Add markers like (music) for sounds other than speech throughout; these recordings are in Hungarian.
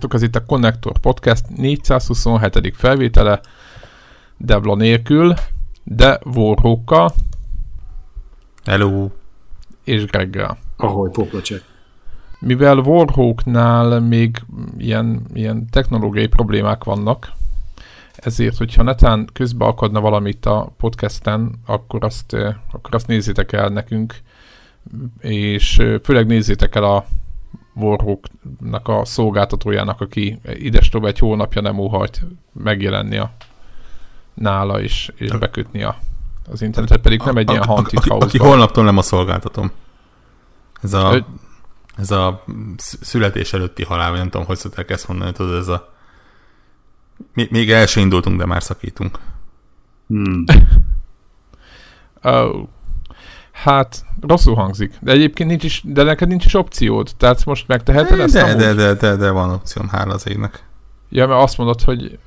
Sziasztok, ez itt a Connector Podcast 427. felvétele, Devla nélkül, de Warhawkkal. Hello. És Greggel. Ahogy, poplacsek. Mivel Warhawknál még ilyen, ilyen technológiai problémák vannak, ezért, hogyha netán közbe akadna valamit a podcasten, akkor azt, akkor azt nézzétek el nekünk, és főleg nézzétek el a Warhawknak a szolgáltatójának, aki idestova egy hónapja nem óhajt megjelenni a nála és, és bekötni a, az internetet, pedig nem egy a, ilyen haunted aki, aki holnaptól nem a szolgáltatom. Ez a, Ö... ez a születés előtti halál, nem tudom, hogy szokták ezt mondani, tudod, ez a még el indultunk, de már szakítunk. Hmm. (laughs) oh. Hát, rosszul hangzik. De egyébként nincs is, de neked nincs is opciód. Tehát most megteheted de, ezt de, de, de, de, de, van opcióm, hála az égnek. Ja, mert azt mondod, hogy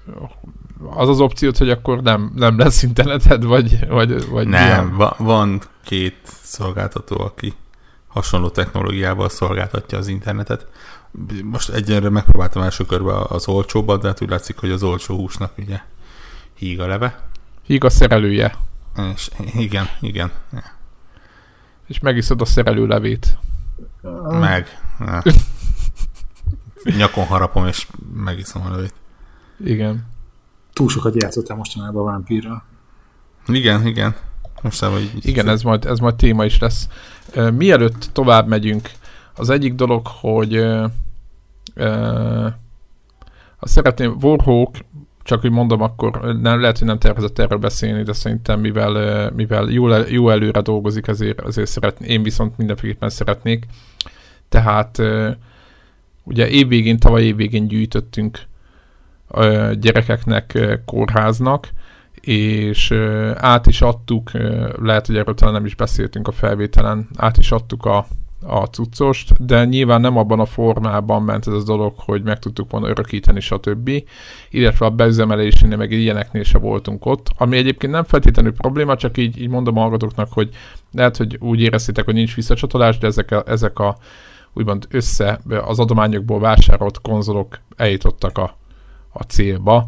az az opciót, hogy akkor nem, nem lesz interneted, vagy, vagy, vagy Nem, va, van két szolgáltató, aki hasonló technológiával szolgáltatja az internetet. Most egyenre megpróbáltam első körbe az olcsóbbat, de hát úgy látszik, hogy az olcsó húsnak ugye híg a leve. Híg a szerelője. És igen, igen. És megiszod a szerelő levét. Meg. (laughs) Nyakon harapom, és megiszom a levét. Igen. Túl sokat játszottál mostanában a vámpírral. Igen, igen. Most hogy Igen, ez majd, ez majd téma is lesz. Mielőtt tovább megyünk, az egyik dolog, hogy uh, uh, azt szeretném, Warhawk csak hogy mondom, akkor nem, lehet, hogy nem tervezett erről beszélni, de szerintem mivel, mivel jó, jó előre dolgozik, ezért, ezért szeretné, én viszont mindenféleképpen szeretnék. Tehát ugye évvégén, tavaly évvégén gyűjtöttünk gyerekeknek kórháznak, és át is adtuk, lehet, hogy erről talán nem is beszéltünk a felvételen, át is adtuk a, a cuccost, de nyilván nem abban a formában ment ez a dolog, hogy meg tudtuk volna örökíteni, stb. Illetve a beüzemelésénél, meg ilyeneknél se voltunk ott, ami egyébként nem feltétlenül probléma, csak így, így mondom a hallgatóknak, hogy lehet, hogy úgy éreztétek, hogy nincs visszacsatolás, de ezek a, ezek a úgymond össze az adományokból vásárolt konzolok eljutottak a, a célba.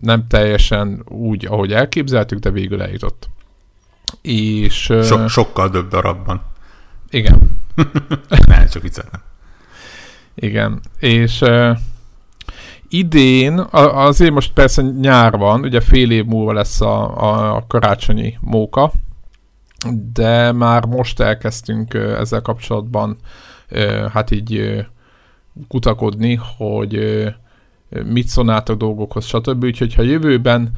nem teljesen úgy, ahogy elképzeltük, de végül eljutott. És, so, sokkal több darabban. Igen. (laughs) ne, csak vicceltem. Igen, és uh, idén, azért most persze nyár van, ugye fél év múlva lesz a, a, a karácsonyi móka, de már most elkezdtünk uh, ezzel kapcsolatban uh, hát így uh, kutakodni, hogy uh, mit szonáltak dolgokhoz, stb. Úgyhogy ha jövőben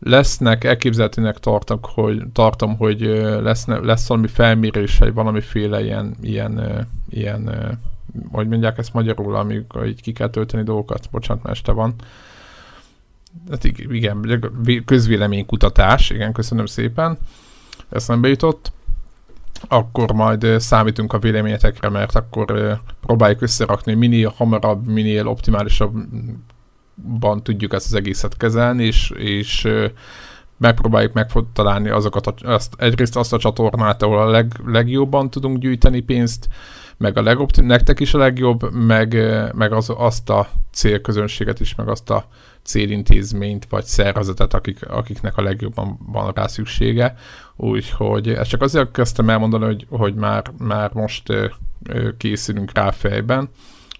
lesznek, elképzelhetőnek tartok, hogy, tartom, hogy lesz, lesz valami felmérés, vagy valamiféle ilyen, ilyen, ilyen hogy mondják ezt magyarul, amikor így ki kell tölteni dolgokat, bocsánat, mert este van. Hát igen, közvéleménykutatás, igen, köszönöm szépen, ezt nem bejutott. Akkor majd számítunk a véleményetekre, mert akkor próbáljuk összerakni minél hamarabb, minél optimálisabb ban tudjuk ezt az egészet kezelni, és, és megpróbáljuk megtalálni azokat, a, azt, egyrészt azt a csatornát, ahol a leg, legjobban tudunk gyűjteni pénzt, meg a legoptim, nektek is a legjobb, meg, meg az, azt a célközönséget is, meg azt a célintézményt, vagy szervezetet, akik, akiknek a legjobban van rá szüksége. Úgyhogy ezt csak azért kezdtem elmondani, hogy, hogy már, már most készülünk rá fejben,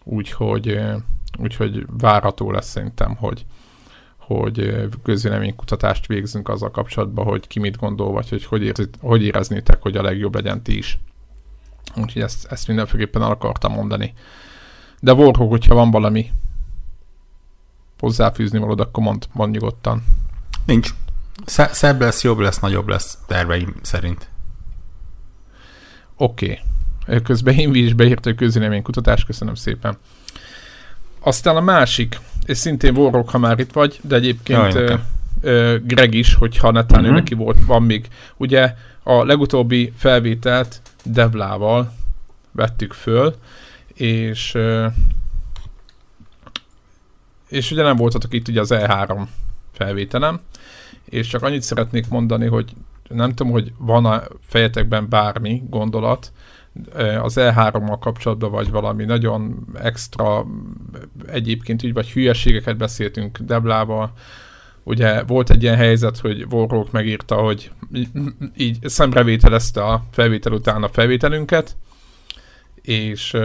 úgyhogy úgyhogy várható lesz szerintem, hogy, hogy közvéleménykutatást végzünk azzal kapcsolatban, hogy ki mit gondol, vagy hogy hogy, érzi, hogy éreznétek, hogy a legjobb legyen ti is. Úgyhogy ezt, ezt mindenféleképpen el akartam mondani. De Warhawk, hogyha van valami hozzáfűzni valód, akkor mond, mond nyugodtan. Nincs. Szebb lesz, jobb lesz, nagyobb lesz terveim szerint. Oké. Okay. Közben én is beírta a közvéleménykutatást, köszönöm szépen. Aztán a másik, és szintén Warrock, ha már itt vagy, de egyébként Jaj, ö, Greg is, hogyha netán uh-huh. neki volt, van még. Ugye a legutóbbi felvételt Devlával vettük föl, és ö, és ugye nem voltatok itt ugye az E3 felvételem, és csak annyit szeretnék mondani, hogy nem tudom, hogy van a fejetekben bármi gondolat, az E3-mal kapcsolatban, vagy valami nagyon extra egyébként így, vagy hülyeségeket beszéltünk Deblával, ugye volt egy ilyen helyzet, hogy Warhawk megírta, hogy így szemrevételezte a felvétel után a felvételünket, és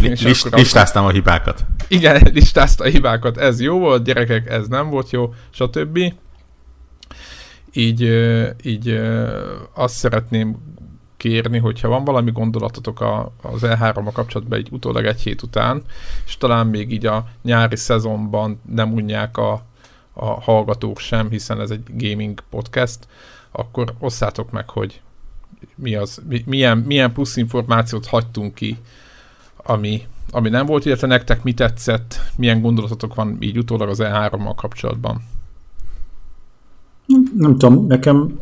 és List, listáztam a hibákat. Igen, (laughs) listázta a hibákat. Ez jó volt, gyerekek, ez nem volt jó, stb. Így, így azt szeretném kérni, hogyha van valami gondolatotok a, az E3-a kapcsolatban egy utólag egy hét után, és talán még így a nyári szezonban nem unják a, a hallgatók sem, hiszen ez egy gaming podcast, akkor osszátok meg, hogy mi az, milyen, milyen plusz információt hagytunk ki ami, ami nem volt, illetve nektek mi tetszett, milyen gondolatotok van így utólag az E3-mal kapcsolatban? Nem tudom, nekem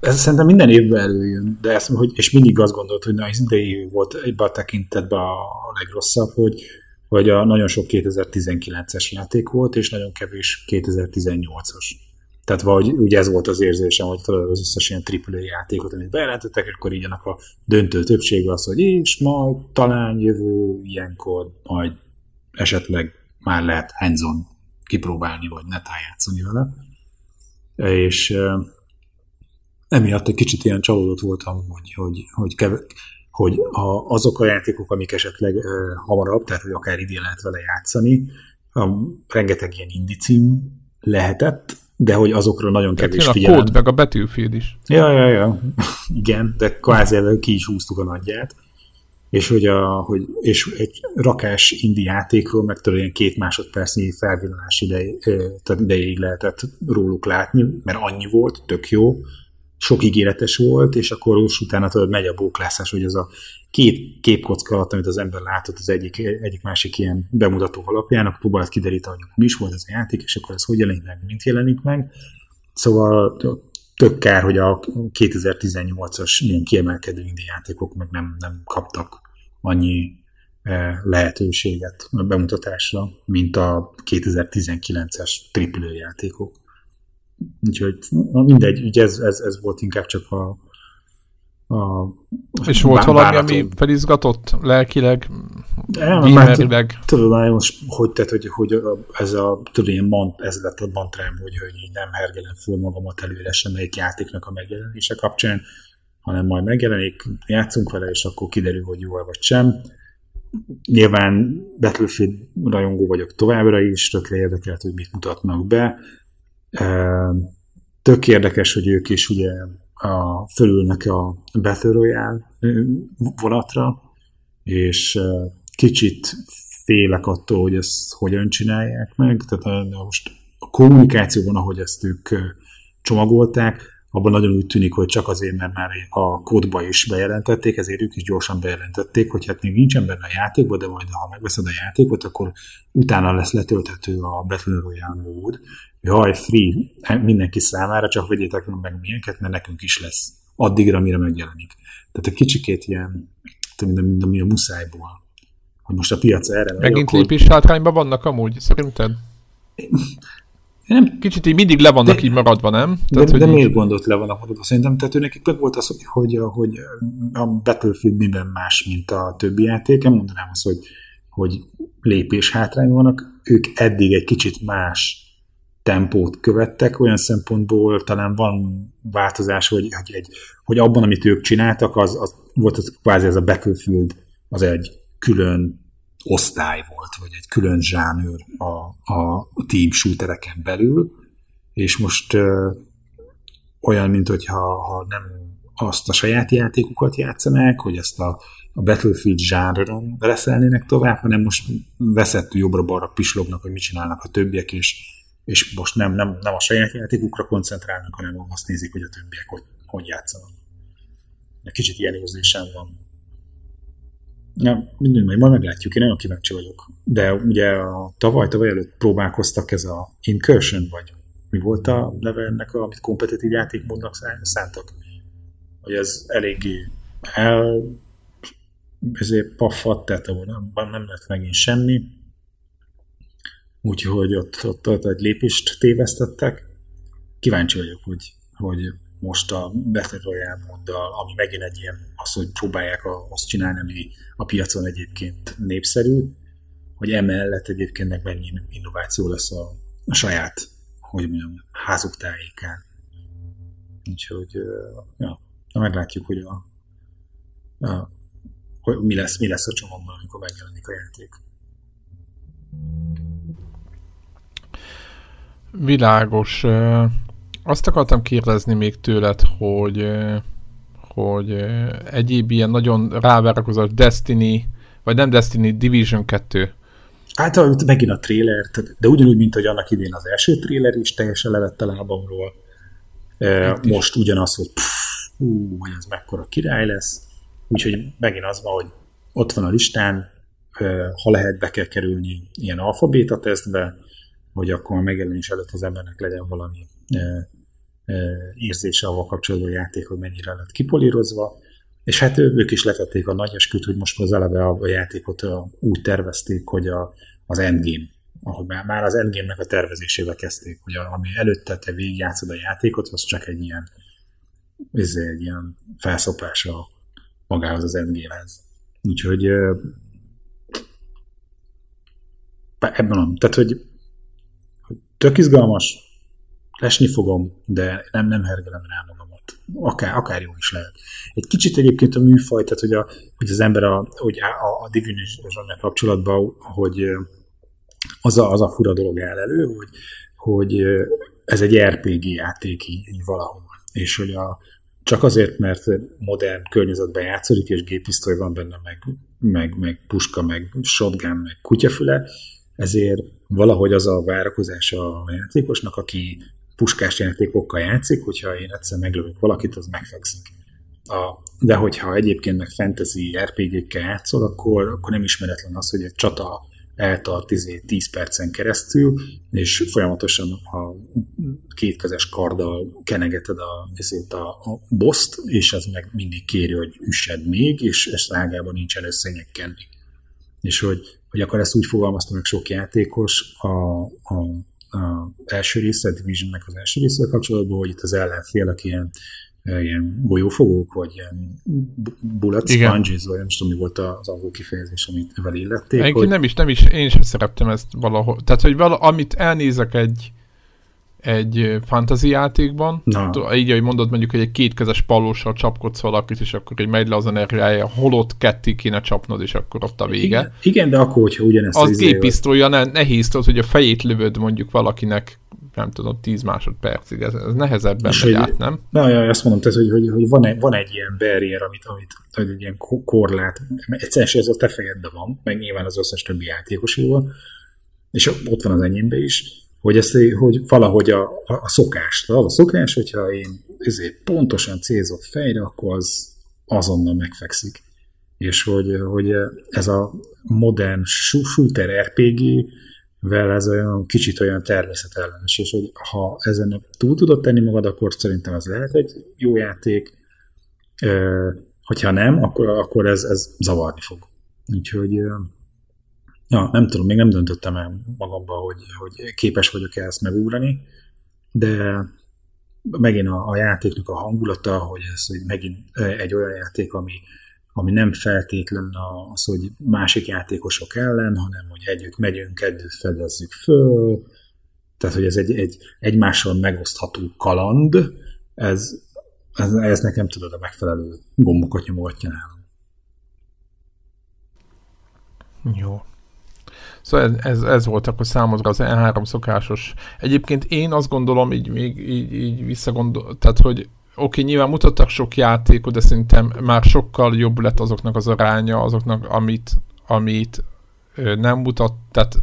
ez szerintem minden évben előjön, de ezt, hogy, és mindig azt gondolt, hogy na, ez idei volt ebben a tekintetben a legrosszabb, hogy, hogy a nagyon sok 2019-es játék volt, és nagyon kevés 2018-as. Tehát vagy ugye ez volt az érzésem, hogy az összes ilyen AAA játékot, amit bejelentettek, akkor így annak a döntő többsége az, hogy és majd talán jövő ilyenkor majd esetleg már lehet hands kipróbálni, vagy netán játszani vele. És emiatt egy kicsit ilyen csalódott voltam, hogy, hogy, hogy, kev- hogy a, azok a játékok, amik esetleg uh, hamarabb, tehát hogy akár idén lehet vele játszani, um, rengeteg ilyen indicím lehetett, de hogy azokról nagyon kevés figyelem. a kód, meg a Battlefield is. Ja, ja, ja. (laughs) Igen, de kvázi ki is húztuk a nagyját. És hogy, a, hogy és egy rakás indi játékról meg tudod, ilyen két másodpercnyi felvillanás idej, idejéig lehetett róluk látni, mert annyi volt, tök jó, sok ígéretes volt, és akkor utána tudod, megy a bóklászás, hogy az a két képkocka alatt, amit az ember látott az egyik, egyik másik ilyen bemutató alapján, akkor próbált kideríteni, hogy mi is volt ez a játék, és akkor ez hogy jelenik meg, mint jelenik meg. Szóval tök kár, hogy a 2018-as ilyen kiemelkedő indi játékok meg nem, nem kaptak annyi eh, lehetőséget a bemutatásra, mint a 2019-es AAA játékok. Úgyhogy mindegy, ugye ez, ez, ez volt inkább csak a, a És volt valami, ami felizgatott lelkileg, gameerileg? Tudod, most hogy, tehát, hogy, hogy ez a, tudod, ilyen mant, ez lett a mantrám, hogy, hogy nem hergelem föl magamat előre semmelyik játéknak a megjelenése kapcsán, hanem majd megjelenik, játszunk vele, és akkor kiderül, hogy jó vagy sem. Nyilván Battlefield rajongó vagyok továbbra is, tökre érdekelt, hogy mit mutatnak be. Tök érdekes, hogy ők is ugye a, fölülnek a Battle Royale vonatra, és kicsit félek attól, hogy ezt hogyan csinálják meg. Tehát most a kommunikációban, ahogy ezt ők csomagolták, abban nagyon úgy tűnik, hogy csak azért, mert már a kódba is bejelentették, ezért ők is gyorsan bejelentették, hogy hát még nincsen benne a játékban, de majd ha megveszed a játékot, akkor utána lesz letölthető a Battle Royale mód. Jaj, free mindenki számára, csak vegyétek meg milyenket, mert nekünk is lesz. Addigra, mire megjelenik. Tehát egy kicsikét ilyen, mint, mint ami a muszájból. Hogy most a piac erre megy, Megint akkor... lépés hátrányban vannak amúgy, szerinted? (laughs) Nem, Kicsit így mindig le vannak de, így maradva, nem? Tehát, de, de így... miért gondolt le vannak maradva? Szerintem, tehát nekik meg volt az, hogy, hogy a Battlefield minden más, mint a többi játék. Én mondanám azt, hogy, hogy lépés hátrány vannak. Ők eddig egy kicsit más tempót követtek, olyan szempontból talán van változás, hogy, hogy, egy, hogy abban, amit ők csináltak, az, az volt az, kvázi ez a Battlefield, az egy külön osztály volt, vagy egy külön zsánőr a, a team shootereken belül, és most ö, olyan, mint hogyha ha nem azt a saját játékukat játszanák, hogy ezt a, a Battlefield zsánron reszelnének tovább, hanem most veszettő jobbra-balra pislognak, hogy mit csinálnak a többiek, és, és most nem, nem, nem a saját játékukra koncentrálnak, hanem azt nézik, hogy a többiek hogy, hogy játszanak. Egy kicsit ilyen érzésem van. Ja, mindig majd, majd meglátjuk, én nagyon kíváncsi vagyok. De ugye a tavaly, tavaly előtt próbálkoztak ez a Incursion, vagy mi volt a neve ennek, amit kompetitív játékmódnak szántak? Hogy ez eléggé el ezért paffadt, tehát nem, nem lett megint semmi. Úgyhogy ott, ott, ott egy lépést tévesztettek. Kíváncsi vagyok, hogy, hogy most a Battle Royale móddal, ami megint egy ilyen, az, hogy próbálják azt csinálni, ami a piacon egyébként népszerű, hogy emellett egyébként meg mennyi innováció lesz a, a saját, hogy mondjam, házuk tájékán. Úgyhogy, ja, meglátjuk, hogy a, a hogy mi lesz, mi lesz a csomagban, amikor megjelenik a játék. Világos. Azt akartam kérdezni még tőled, hogy, hogy egyéb ilyen nagyon rávárakozott Destiny, vagy nem Destiny, Division 2. Hát megint a trailer, de ugyanúgy, mint hogy annak idén az első trailer is teljesen levette lábamról. Itt Most is. ugyanaz, hogy pff, hú, hogy ez mekkora király lesz. Úgyhogy megint az van, hogy ott van a listán, ha lehet, be kell kerülni ilyen alfabéta tesztbe, hogy akkor a megjelenés előtt az embernek legyen valami érzése avval kapcsolatban a játék, hogy mennyire lett kipolírozva. És hát ők is letették a nagy esküt, hogy most az eleve a játékot úgy tervezték, hogy a, az endgame, ahogy már, az endgame-nek a tervezésével kezdték, hogy a, ami előtte te végigjátszod a játékot, az csak egy ilyen, ez egy ilyen felszopása magához az endgame-hez. Úgyhogy ebben. Tehát, hogy, hogy tök izgalmas, lesni fogom, de nem, nem hergelem rá magamat. Akár, akár jó is lehet. Egy kicsit egyébként a műfaj, tehát hogy, a, hogy az ember a, hogy a, a divination kapcsolatban, hogy az a, az a fura dolog áll elő, hogy, hogy ez egy RPG játék így, így valahol. És hogy a, csak azért, mert modern környezetben játszik, és géppisztoly van benne, meg, meg, meg puska, meg shotgun, meg kutyafüle, ezért valahogy az a várakozás a játékosnak, aki puskás játékokkal játszik, hogyha én egyszer meglövök valakit, az megfekszik. A, de hogyha egyébként meg fantasy RPG-kkel játszol, akkor, akkor nem ismeretlen az, hogy egy csata eltart 10, 10 percen keresztül, és folyamatosan a kétkezes karddal kenegeted a, ezért a, a boszt, és ez meg mindig kéri, hogy üssed még, és ezt ágában nincsen összenyekkenni. És hogy, hogy akkor ezt úgy fogalmazta meg sok játékos a, a első része, a Divisionnek az első része kapcsolatban, hogy itt az ellenfélek ilyen ilyen golyófogók, vagy ilyen bullet sponges, vagy nem tudom, mi volt az angol kifejezés, amit vele illették. Egyébként hogy... nem is, nem is, én sem szerettem ezt valahol. Tehát, hogy vala, amit elnézek egy, egy fantasy játékban, Na. így, ahogy mondod, mondjuk, hogy egy kétkezes pallóssal csapkodsz valakit, és akkor így megy le az energiája, holott ketté kéne csapnod, és akkor ott a vége. Igen, igen de akkor, hogyha ugyanezt az géppisztolya ne, nehéz, tudod, hogy a fejét lövöd mondjuk valakinek nem tudom, 10 másodpercig, ez, ez nehezebben megy át, nem? Na, ja, azt mondom, tehát, hogy, hogy, hogy van, egy, van egy ilyen barrier, amit, amit hogy egy ilyen korlát, egyszerűen ez a te fejedben van, meg nyilván az összes többi játékosíval, és ott van az enyémbe is, hogy, ezt, hogy valahogy a, a, a szokás, az a szokás, hogyha én ezért pontosan célzott fejre, akkor az azonnal megfekszik. És hogy, hogy ez a modern shooter RPG, vel ez olyan kicsit olyan természetellenes, és hogy ha ezen túl tudod tenni magad, akkor szerintem ez lehet egy jó játék, hogyha nem, akkor, akkor ez, ez zavarni fog. Úgyhogy ja, nem tudom, még nem döntöttem el magamba, hogy, hogy képes vagyok-e ezt megugrani, de megint a, a játéknak a hangulata, hogy ez hogy megint egy olyan játék, ami, ami nem feltétlen az, hogy másik játékosok ellen, hanem hogy együtt megyünk, együtt fedezzük föl, tehát hogy ez egy, egy egymással megosztható kaland, ez, ez, ez nekem tudod a megfelelő gombokat nyomogatja nálam. Jó. Szóval ez, ez, ez volt akkor számodra az E3 szokásos. Egyébként én azt gondolom, így még így, így visszagondol, tehát hogy oké, nyilván mutattak sok játékot, de szerintem már sokkal jobb lett azoknak az aránya, azoknak, amit, amit nem mutat, tehát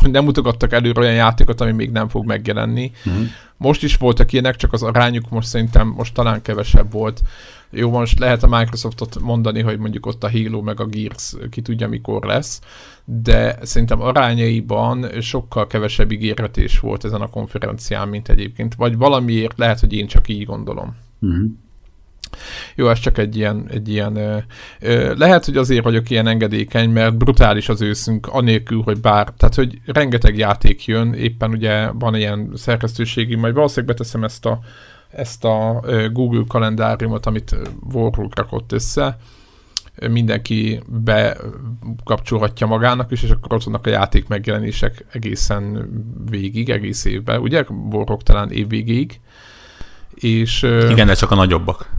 nem mutogattak előre olyan játékot, ami még nem fog megjelenni. Uh-huh. Most is voltak ilyenek, csak az arányuk most szerintem most talán kevesebb volt. Jó, most lehet a Microsoftot mondani, hogy mondjuk ott a Halo meg a Gears ki tudja mikor lesz, de szerintem arányaiban sokkal kevesebb ígéretés volt ezen a konferencián, mint egyébként. Vagy valamiért lehet, hogy én csak így gondolom. Uh-huh. Jó, ez csak egy ilyen, egy ilyen ö, ö, lehet, hogy azért vagyok ilyen engedékeny, mert brutális az őszünk, anélkül, hogy bár, tehát, hogy rengeteg játék jön, éppen ugye van ilyen szerkesztőségi, majd valószínűleg beteszem ezt a ezt a Google kalendáriumot, amit Warhawk rakott össze, mindenki bekapcsolhatja magának is, és akkor ott vannak a játék megjelenések egészen végig, egész évben. Ugye? Warhawk talán év végig. És, igen, de csak a nagyobbak.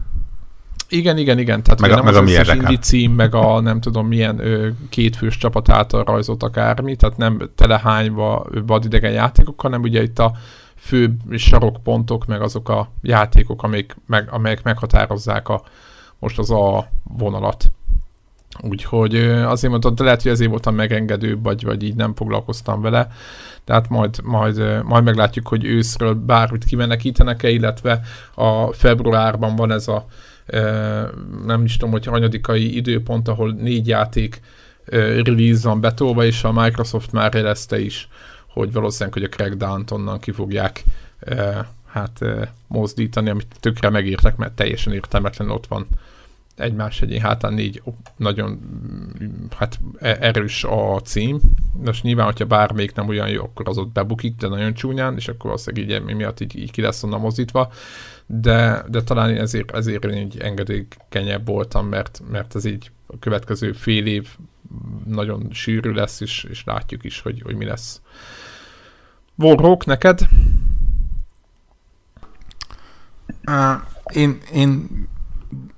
Igen, igen, igen. Tehát meg a, nem meg az a mi indie cím, meg a (laughs) nem tudom milyen ö, kétfős csapat által rajzolt akármi, tehát nem telehányva vadidegen játékok, hanem ugye itt a fő sarokpontok, meg azok a játékok, amelyek, meg, amelyek meghatározzák a, most az a vonalat. Úgyhogy azért mondtam, de lehet, hogy ezért voltam megengedőbb, vagy, vagy így nem foglalkoztam vele. Tehát majd, majd, majd meglátjuk, hogy őszről bármit kimenekítenek-e, illetve a februárban van ez a nem is tudom, hogy hanyadikai időpont, ahol négy játék release van betolva, és a Microsoft már jelezte is, hogy valószínűleg, hogy a Crackdown-t onnan ki fogják hát mozdítani, amit tökre megírtak, mert teljesen értelmetlen ott van egymás egyén hátán négy nagyon hát e-, erős a cím. Most nyilván, hogyha bármelyik nem olyan jó, akkor az ott bebukik, de nagyon csúnyán, és akkor valószínűleg így miatt így, így ki lesz onnan mozdítva de, de talán ezért, ezért én így engedékenyebb voltam, mert, mert ez így a következő fél év nagyon sűrű lesz, és, és látjuk is, hogy, hogy mi lesz. Warhawk, neked? Uh, én, én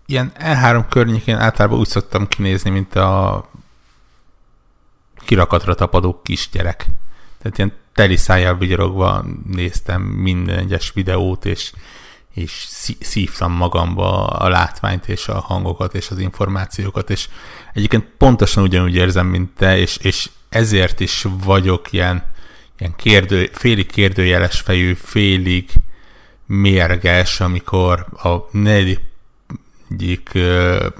ilyen E3 környékén általában úgy szoktam kinézni, mint a kirakatra tapadó kisgyerek. Tehát ilyen teli szájjal vigyorogva néztem minden egyes videót, és és szívtam magamba a látványt és a hangokat és az információkat, és egyébként pontosan ugyanúgy érzem, mint te, és, és ezért is vagyok ilyen, ilyen kérdő, félig kérdőjeles fejű, félig mérges, amikor a negyedik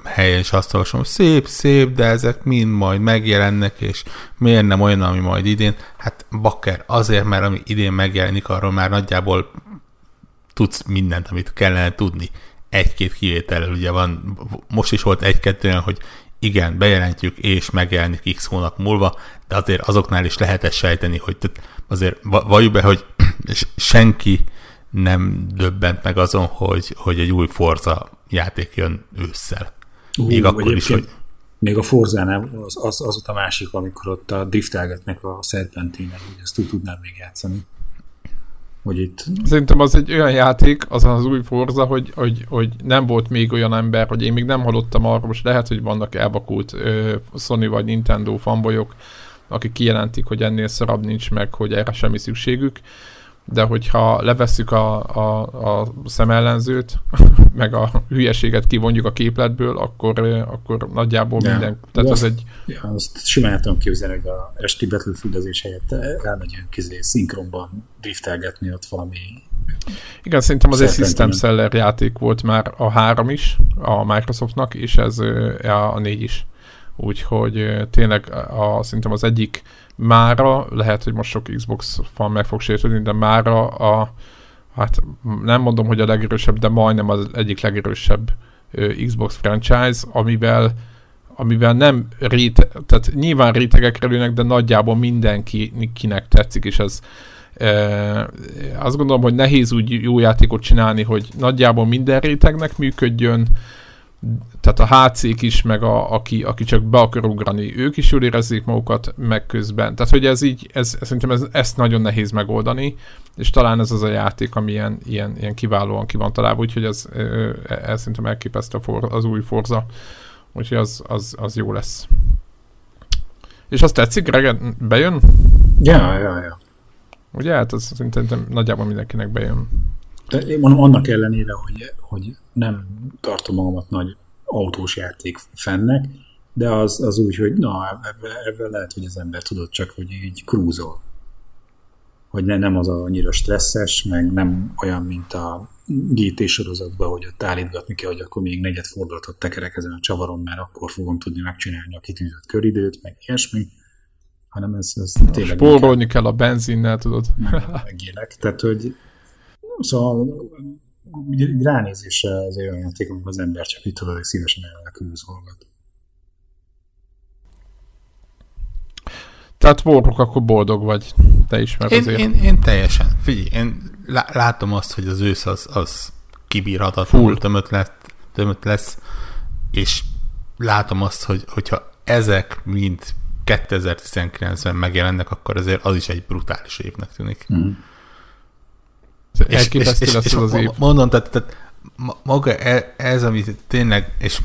helyen is azt olvasom, hogy szép, szép, de ezek mind majd megjelennek, és miért nem olyan, ami majd idén? Hát bakker, azért, mert ami idén megjelenik, arról már nagyjából tudsz mindent, amit kellene tudni. Egy-két kivétel ugye van, most is volt egy-kettő olyan, hogy igen, bejelentjük, és megjelenik x hónap múlva, de azért azoknál is lehet sejteni, hogy azért valljuk be, hogy (clears throat) senki nem döbbent meg azon, hogy, hogy egy új Forza játék jön ősszel. Még akkor is, hogy... Még a Forzánál az, az, az ott a másik, amikor ott a driftelgetnek a szerpentinen, hogy ezt úgy tudnám még játszani hogy itt... Szerintem az egy olyan játék, az az új Forza, hogy, hogy, hogy nem volt még olyan ember, hogy én még nem hallottam arról, most lehet, hogy vannak elvakult ö, Sony vagy Nintendo fanbolyok, akik kijelentik, hogy ennél szarabb nincs meg, hogy erre semmi szükségük, de hogyha levesszük a, a, a szemellenzőt, (laughs) meg a hülyeséget kivonjuk a képletből, akkor, akkor nagyjából ja. minden. Tehát az egy... Ja, azt simán tudom képzelni, hogy a esti Battlefieldezés helyett elmegyünk kizé szinkronban driftelgetni ott valami igen, szerintem az egy System Seller játék volt már a három is, a Microsoftnak, és ez a négy is. Úgyhogy tényleg a, szerintem az egyik mára, lehet, hogy most sok Xbox fan meg fog sértődni, de mára a, hát nem mondom, hogy a legerősebb, de majdnem az egyik legerősebb Xbox franchise, amivel amivel nem réte, tehát nyilván rétegek lőnek, de nagyjából mindenkinek tetszik, és ez e, azt gondolom, hogy nehéz úgy jó játékot csinálni, hogy nagyjából minden rétegnek működjön, tehát a HC-k is, meg a, aki, aki csak be akar ugrani, ők is jól érezzék magukat, meg közben. Tehát, hogy ez így, ez, szerintem ez, ezt nagyon nehéz megoldani, és talán ez az a játék, ami ilyen, ilyen, ilyen kiválóan ki van találva, úgyhogy ez, ez szerintem elképesztő az új Forza, úgyhogy az, az, az jó lesz. És azt tetszik, Greg, bejön? Ja, ja, ja. Ugye, hát az szerintem nagyjából mindenkinek bejön. De én mondom, annak ellenére, hogy, hogy nem tartom magamat nagy autós játék fennek, de az, az úgy, hogy na, ebben ebbe lehet, hogy az ember tudott csak, hogy így krúzol. Hogy ne, nem az annyira stresszes, meg nem olyan, mint a GT sorozatban, hogy ott állítgatni kell, hogy akkor még negyed fordulatot tekerek ezen a csavaron, mert akkor fogom tudni megcsinálni a kitűzött köridőt, meg ilyesmi, hanem ez, ez tényleg... Spórolni kell a benzinnel, tudod. Meg, meg ilyenek. Tehát, hogy Szóval ránézésre ez egy olyan játék, amikor az ember csak itt tudod, hogy szívesen elkülözolgat. Tehát Warhawk akkor boldog vagy, te is, mert én, azért... Én, én teljesen. Figyelj, én látom azt, hogy az ősz az, az kibírhatatlanul tömött lesz, tömött lesz, és látom azt, hogy, hogyha ezek mind 2019-ben megjelennek, akkor azért az is egy brutális évnek tűnik. Mm. És, és, és, és az év. mondom, tehát, tehát maga e, ez, amit tényleg, és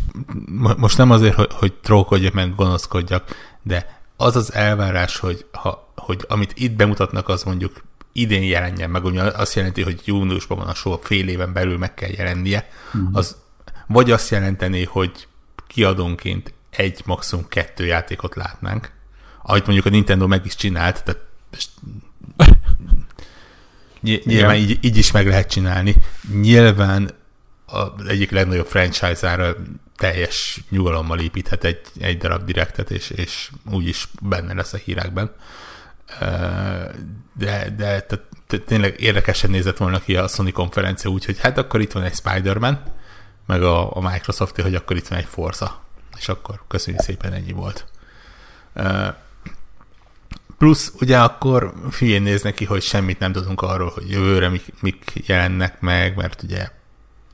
most nem azért, hogy, hogy trókodjak, meg gonoszkodjak, de az az elvárás, hogy, ha, hogy amit itt bemutatnak, az mondjuk idén jelenjen meg, ugye azt jelenti, hogy júniusban van a show, fél éven belül meg kell jelennie, mm. az vagy azt jelenteni, hogy kiadónként egy, maximum kettő játékot látnánk, ahogy mondjuk a Nintendo meg is csinált, tehát nyilván így, így is meg lehet csinálni. Nyilván az egyik legnagyobb franchise-ára teljes nyugalommal építhet egy, egy darab direktet, és, és úgyis benne lesz a hírekben. De, de tehát, tényleg érdekesen nézett volna ki a Sony konferencia, úgyhogy hát akkor itt van egy Spider-Man, meg a, a microsoft hogy akkor itt van egy Forza. És akkor köszönjük szépen, ennyi volt. Plusz ugye akkor hülyén néz neki, hogy semmit nem tudunk arról, hogy jövőre mik, mik jelennek meg, mert ugye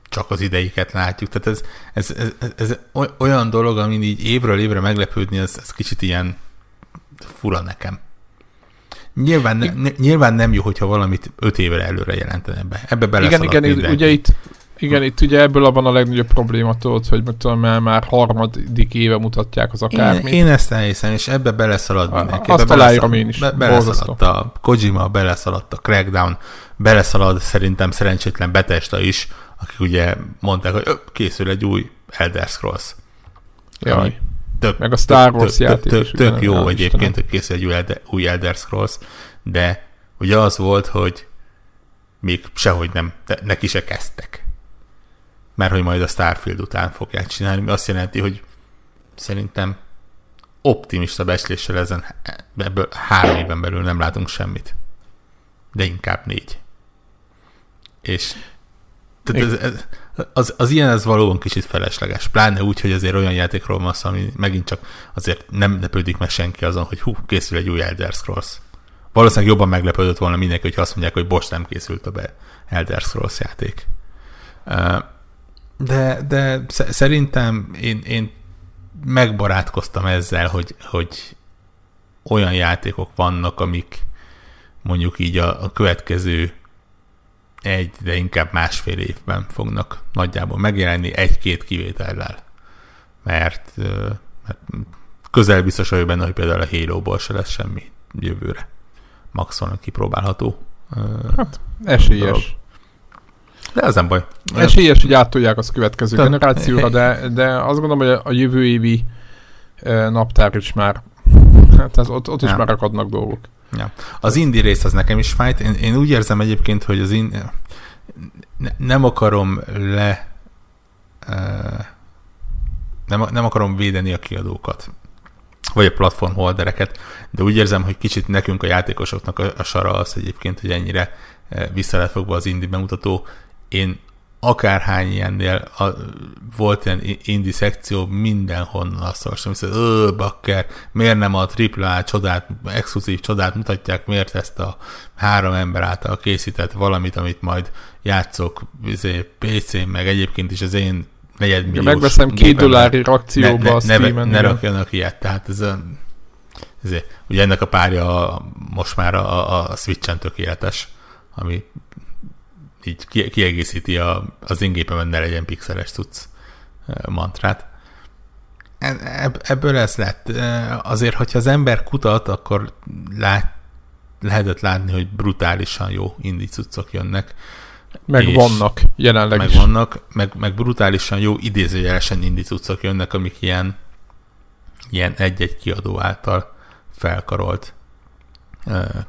csak az ideiket látjuk. Tehát ez, ez, ez, ez olyan dolog, amin így évről évre meglepődni, ez, ez kicsit ilyen fura nekem. Nyilván, ne, nyilván nem jó, hogyha valamit öt évre előre jelentene be. Ebbe bele Igen, igen, mindenki. ugye itt igen, itt ugye ebből abban a legnagyobb probléma tudod, hogy mit tudom, mert már harmadik éve mutatják az akármit. Én, én ezt elhiszem, és ebbe beleszalad mindenki. Azt aláírom én is. Be, beleszaladt a Kojima, beleszaladt a Crackdown, beleszalad szerintem szerencsétlen Betesta is, akik ugye mondták, hogy készül egy új Elder Scrolls. Jaj. Tök, Meg a Star Wars tök, játék tök, tök, tök jó egyébként, hogy készül egy új Elder, új Elder Scrolls, de ugye az volt, hogy még sehogy nem, neki se kezdtek mert hogy majd a Starfield után fogják csinálni, ami azt jelenti, hogy szerintem optimista becsléssel ezen ebből három éven belül nem látunk semmit. De inkább négy. És tehát ez, ez, az, az ilyen ez valóban kicsit felesleges. Pláne úgy, hogy azért olyan játékról van szó, ami megint csak azért nem lepődik meg senki azon, hogy hú, készül egy új Elder Scrolls. Valószínűleg jobban meglepődött volna mindenki, hogy azt mondják, hogy bocs, nem készült a be Elder Scrolls játék. De, de szerintem én, én megbarátkoztam ezzel, hogy, hogy olyan játékok vannak, amik mondjuk így a, a következő egy, de inkább másfél évben fognak nagyjából megjelenni egy-két kivétellel. Mert, mert közel biztos vagyok benne, hogy például a Halo-ból se lesz semmi jövőre. Maxon kipróbálható. Hát, esélyes. Dolog. De ez nem baj. Esélyes, hogy áttolják az következő Te, generációra, de, de azt gondolom, hogy a jövő évi naptár is már, hát ez, ott, ott is ja. már akadnak dolgok. Ja. Az indi rész az nekem is fájt. Én, én úgy érzem egyébként, hogy az indi, ne, nem akarom le nem, nem akarom védeni a kiadókat, vagy a platform holdereket, de úgy érzem, hogy kicsit nekünk a játékosoknak a, a sara az egyébként, hogy ennyire vissza lett fogva az indi bemutató, én akárhány ilyennél a, volt ilyen indi szekció, mindenhonnan azt olvastam, hogy ö, bakker, miért nem a AAA csodát, exkluzív csodát mutatják, miért ezt a három ember által készített valamit, amit majd játszok izé, PC-n, meg egyébként is az én negyedmilliós... Megveszem két dollári akcióba ne, ne, a Steam-en. Ne, ne rakjanak ilyet, tehát ez a, ezért, ugye ennek a párja most már a, a Switch-en tökéletes, ami így kiegészíti a, az én gépemen ne legyen pixeles cucc mantrát. E, ebből ez lett. Azért, hogyha az ember kutat, akkor lát, lehetett látni, hogy brutálisan jó indi cuccok jönnek. Meg vannak jelenleg meg is. vannak, meg, meg brutálisan jó idézőjelesen indi cuccok jönnek, amik ilyen, ilyen egy-egy kiadó által felkarolt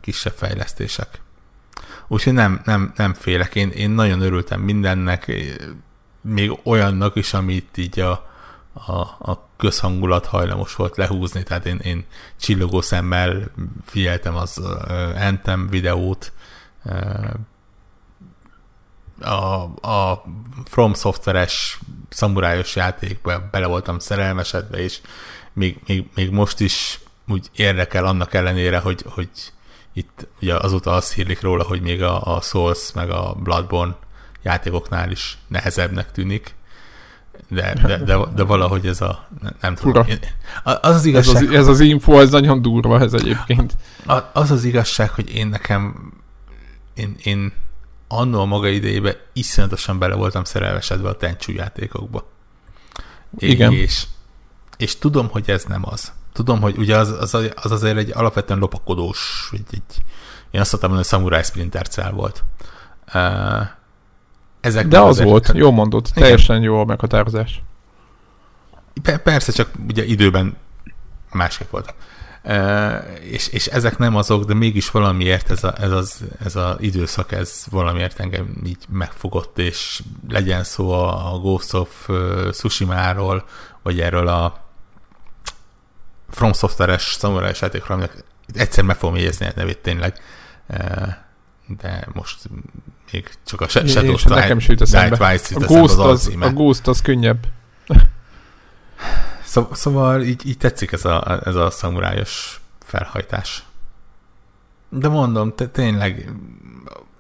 kisebb fejlesztések. Úgyhogy nem, nem, nem félek. Én, én nagyon örültem mindennek, még olyannak is, amit így a, a, a közhangulat hajlamos volt lehúzni, tehát én, én csillogó szemmel figyeltem az uh, Anthem videót, uh, a, a From Software-es szamurájos játékba bele voltam szerelmesedve, és még, még, még most is úgy érdekel annak ellenére, hogy, hogy itt ugye azóta azt hírlik róla, hogy még a, a Souls meg a Bloodborne játékoknál is nehezebbnek tűnik. De, de, de, de valahogy ez a, nem tudom. Én, az az igazság, ez, az, ez az info, ez nagyon durva ez egyébként. Az az igazság, hogy én nekem, én, én annó a maga idejében iszonyatosan bele voltam szerelvesedve a tencsú játékokba. Igen. És, és tudom, hogy ez nem az. Tudom, hogy ugye az, az, az azért egy alapvetően lopakodós, egy, egy, én azt mondtam, hogy Samurai Splinter Cell volt. Ezek De az azért, volt, jó mondod, teljesen jó a meghatározás. Persze, csak ugye időben másképp volt. Uh, és, és ezek nem azok, de mégis valamiért ez, a, ez, az, ez az időszak, ez valamiért engem így megfogott, és legyen szó a, a Ghost of Tsushima-ról, vagy erről a From Software-es Samurai játékról, aminek egyszer meg fogom jegyezni a nevét tényleg, uh, de most még csak a Shadow Strike, nekem is Twice a Ghost, az, az a Ghost az könnyebb. (laughs) Szó, szóval így, így tetszik ez a, ez a szamurájos felhajtás. De mondom, te, tényleg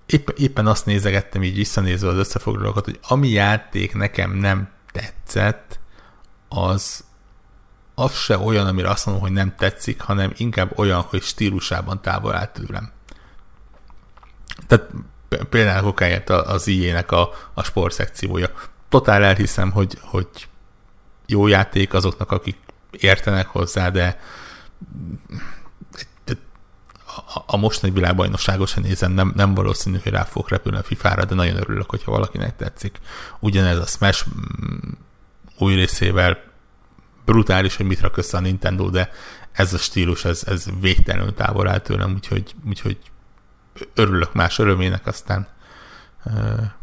épp, éppen azt nézegettem így visszanézve az összefoglalókat, hogy ami játék nekem nem tetszett, az az se olyan, amire azt mondom, hogy nem tetszik, hanem inkább olyan, hogy stílusában távol áll tőlem. Tehát például okáját az IE-nek a, a sportszekciója. Totál elhiszem, hogy, hogy jó játék azoknak, akik értenek hozzá, de a mostani világbajnokságot sem nézem, nem, nem valószínű, hogy rá fogok repülni a FIFA-ra, de nagyon örülök, hogyha valakinek tetszik. Ugyanez a Smash mm, új részével brutális, hogy mit rak össze a Nintendo, de ez a stílus, ez, ez végtelenül távol áll tőlem, úgyhogy, úgyhogy örülök más örömének, aztán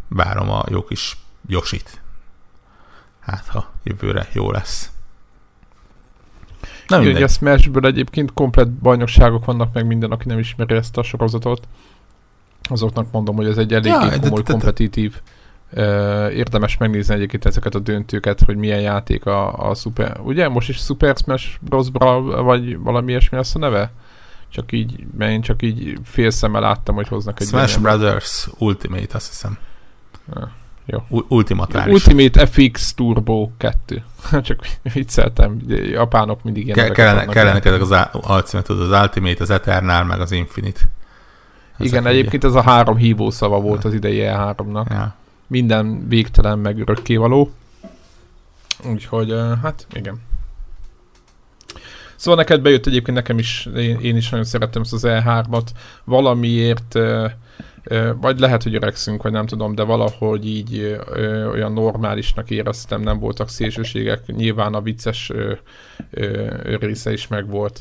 várom a jó kis Josit. Hát, ha jövőre jó lesz. Nem Igen, a Smashből egyébként komplet bajnokságok vannak meg minden, aki nem ismeri ezt a sorozatot. Azoknak mondom, hogy ez egy eléggé ja, komoly, kompetitív érdemes megnézni egyébként ezeket a döntőket, hogy milyen játék a, a Super... Ugye most is Super Smash Bros. Vagy valami ilyesmi lesz a neve? Csak így, mert én csak így fél szemmel láttam, hogy hoznak egy Smash Brothers Ultimate, azt hiszem. Ja, jó. U- Ultimatális. Ultimate FX Turbo 2. (laughs) csak vicceltem, japánok mindig ilyen Ke- kellene, kellene ezek az alcímet, az Ultimate, az Eternal, meg az Infinite. Ezek Igen, egyébként ez a három hívószava volt az idei E3-nak. Ja. Minden végtelen, meg örökkévaló. Úgyhogy, hát igen. Szóval neked bejött egyébként nekem is, én, én is nagyon szerettem ezt az E3-at. Valamiért, vagy lehet, hogy öregszünk, vagy nem tudom, de valahogy így olyan normálisnak éreztem, nem voltak szélsőségek. Nyilván a vicces része is megvolt.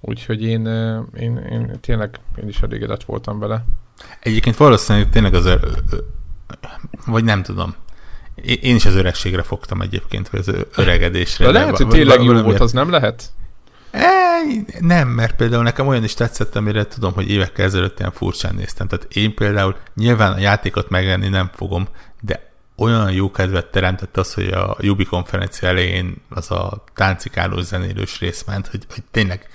Úgyhogy én, én, én tényleg én is elégedett voltam vele. Egyébként valószínűleg tényleg az, vagy nem tudom, én is az öregségre fogtam egyébként, vagy az öregedésre. De lehet, hogy tényleg jó volt, az nem lehet? E, nem, mert például nekem olyan is tetszett, amire tudom, hogy évekkel ezelőtt ilyen furcsán néztem. Tehát én például nyilván a játékot megvenni nem fogom, de olyan jó kedvet teremtett az, hogy a Jubi konferencia elején az a táncikálós zenélős rész ment, hogy, hogy tényleg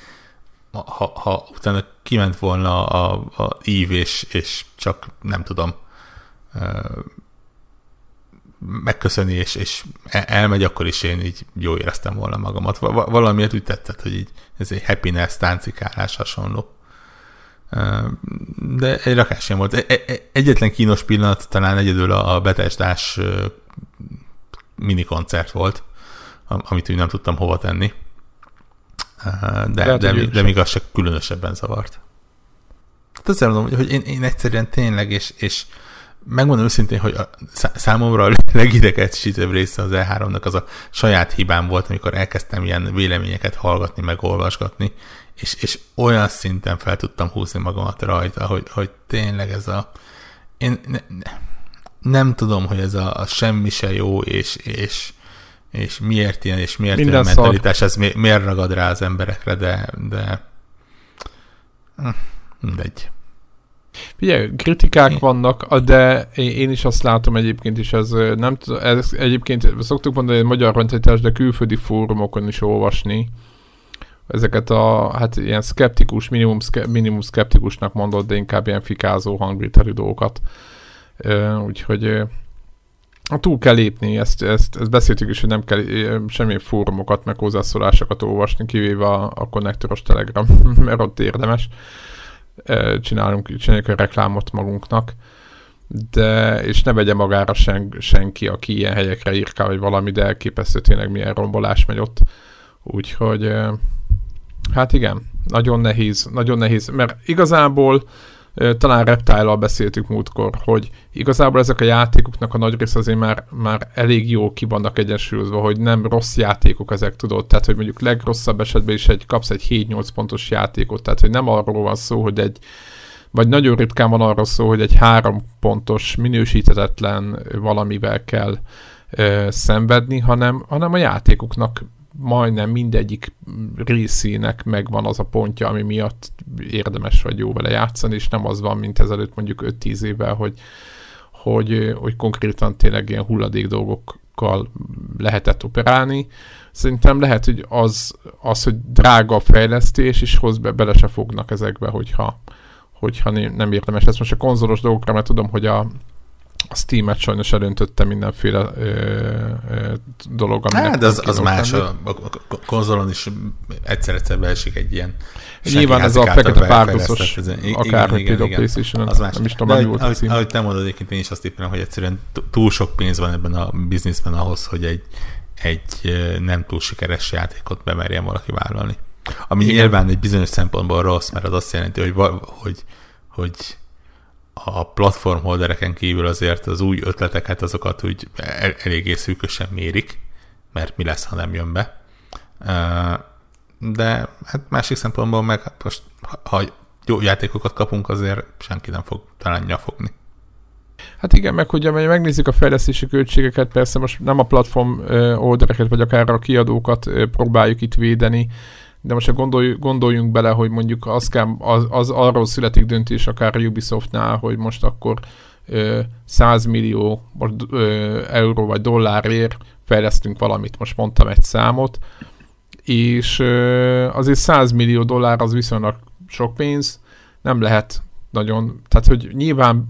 ha, ha utána kiment volna a, a ív, és, és csak nem tudom megköszöni, és, és elmegy, akkor is én így jó éreztem volna magamat. Valamiért úgy tetszett, hogy így ez egy happiness, táncikálás hasonló. De egy rakás sem volt. E, e, egyetlen kínos pillanat talán egyedül a Betesdás mini koncert volt, amit úgy nem tudtam hova tenni. De, Lehet, de, de, de még az se különösebben zavart. Hát azért mondom, hogy én, én egyszerűen tényleg, és, és megmondom őszintén, hogy a, számomra a legidegesítőbb része az E3-nak az a saját hibám volt, amikor elkezdtem ilyen véleményeket hallgatni, meg olvasgatni, és, és olyan szinten fel tudtam húzni magamat rajta, hogy, hogy tényleg ez a... Én ne, nem tudom, hogy ez a, a semmi se jó, és, és, és miért ilyen, és miért Minden ilyen mentalitás, ez mi, miért ragad rá az emberekre, de, de hm, mindegy. Figyelj, kritikák vannak, de én is azt látom egyébként is, ez nem ez egyébként szoktuk mondani, hogy magyar mentalitás, de külföldi fórumokon is olvasni ezeket a, hát ilyen szkeptikus, minimum, szke, minimum szkeptikusnak mondott, de inkább ilyen fikázó hangvételű dolgokat. úgyhogy túl kell lépni, ezt, ezt, ezt beszéltük is, hogy nem kell semmi fórumokat, meg hozzászólásokat olvasni, kivéve a, a konnektoros Telegram, (laughs) mert ott érdemes. Csinálunk, csináljuk a reklámot magunknak, de, és ne vegye magára sen, senki, aki ilyen helyekre írkál, vagy valami, de elképesztő tényleg milyen rombolás megy ott. Úgyhogy, hát igen, nagyon nehéz, nagyon nehéz, mert igazából talán reptile beszéltük múltkor, hogy igazából ezek a játékoknak a nagy része azért már, már elég jó ki vannak egyensúlyozva, hogy nem rossz játékok ezek tudod, tehát hogy mondjuk legrosszabb esetben is egy, kapsz egy 7-8 pontos játékot, tehát hogy nem arról van szó, hogy egy vagy nagyon ritkán van arról szó, hogy egy három pontos, minősítetetlen valamivel kell ö, szenvedni, hanem, hanem a játékoknak majdnem mindegyik részének megvan az a pontja, ami miatt érdemes vagy jó vele játszani, és nem az van, mint ezelőtt mondjuk 5-10 évvel, hogy, hogy, hogy konkrétan tényleg ilyen hulladék dolgokkal lehetett operálni. Szerintem lehet, hogy az, az hogy drága a fejlesztés, és hoz be, bele se fognak ezekbe, hogyha, hogyha nem érdemes. Ez most a konzolos dolgokra, mert tudom, hogy a, a Steam-et sajnos elöntötte mindenféle ö, ö, dolog, aminek Hát, az, az más, a, a, a konzolon is egyszer-egyszer beesik egy ilyen Nyilván ez a fekete párduszos, akár igen, igen, PlayStation, az más. nem is tudom, mi volt ahogy, ahogy te mondod, egyébként én is azt tippelem, hogy egyszerűen túl sok pénz van ebben a bizniszben ahhoz, hogy egy, egy nem túl sikeres játékot bemerjen valaki vállalni. Ami igen. nyilván egy bizonyos szempontból rossz, mert az azt jelenti, hogy, hogy, hogy a platformholdereken kívül azért az új ötleteket, azokat úgy el, eléggé szűkösen mérik, mert mi lesz, ha nem jön be. De hát másik szempontból meg hát most, ha jó játékokat kapunk, azért senki nem fog talán nyafogni. Hát igen, meg hogyha megnézzük a fejlesztési költségeket, persze most nem a platform oldereket, vagy akár a kiadókat próbáljuk itt védeni, de most gondolj, gondoljunk bele, hogy mondjuk az, az, az arról születik döntés akár a Ubisoftnál, hogy most akkor ö, 100 millió ö, euró vagy dollárért fejlesztünk valamit, most mondtam egy számot, és ö, azért 100 millió dollár az viszonylag sok pénz, nem lehet nagyon, tehát hogy nyilván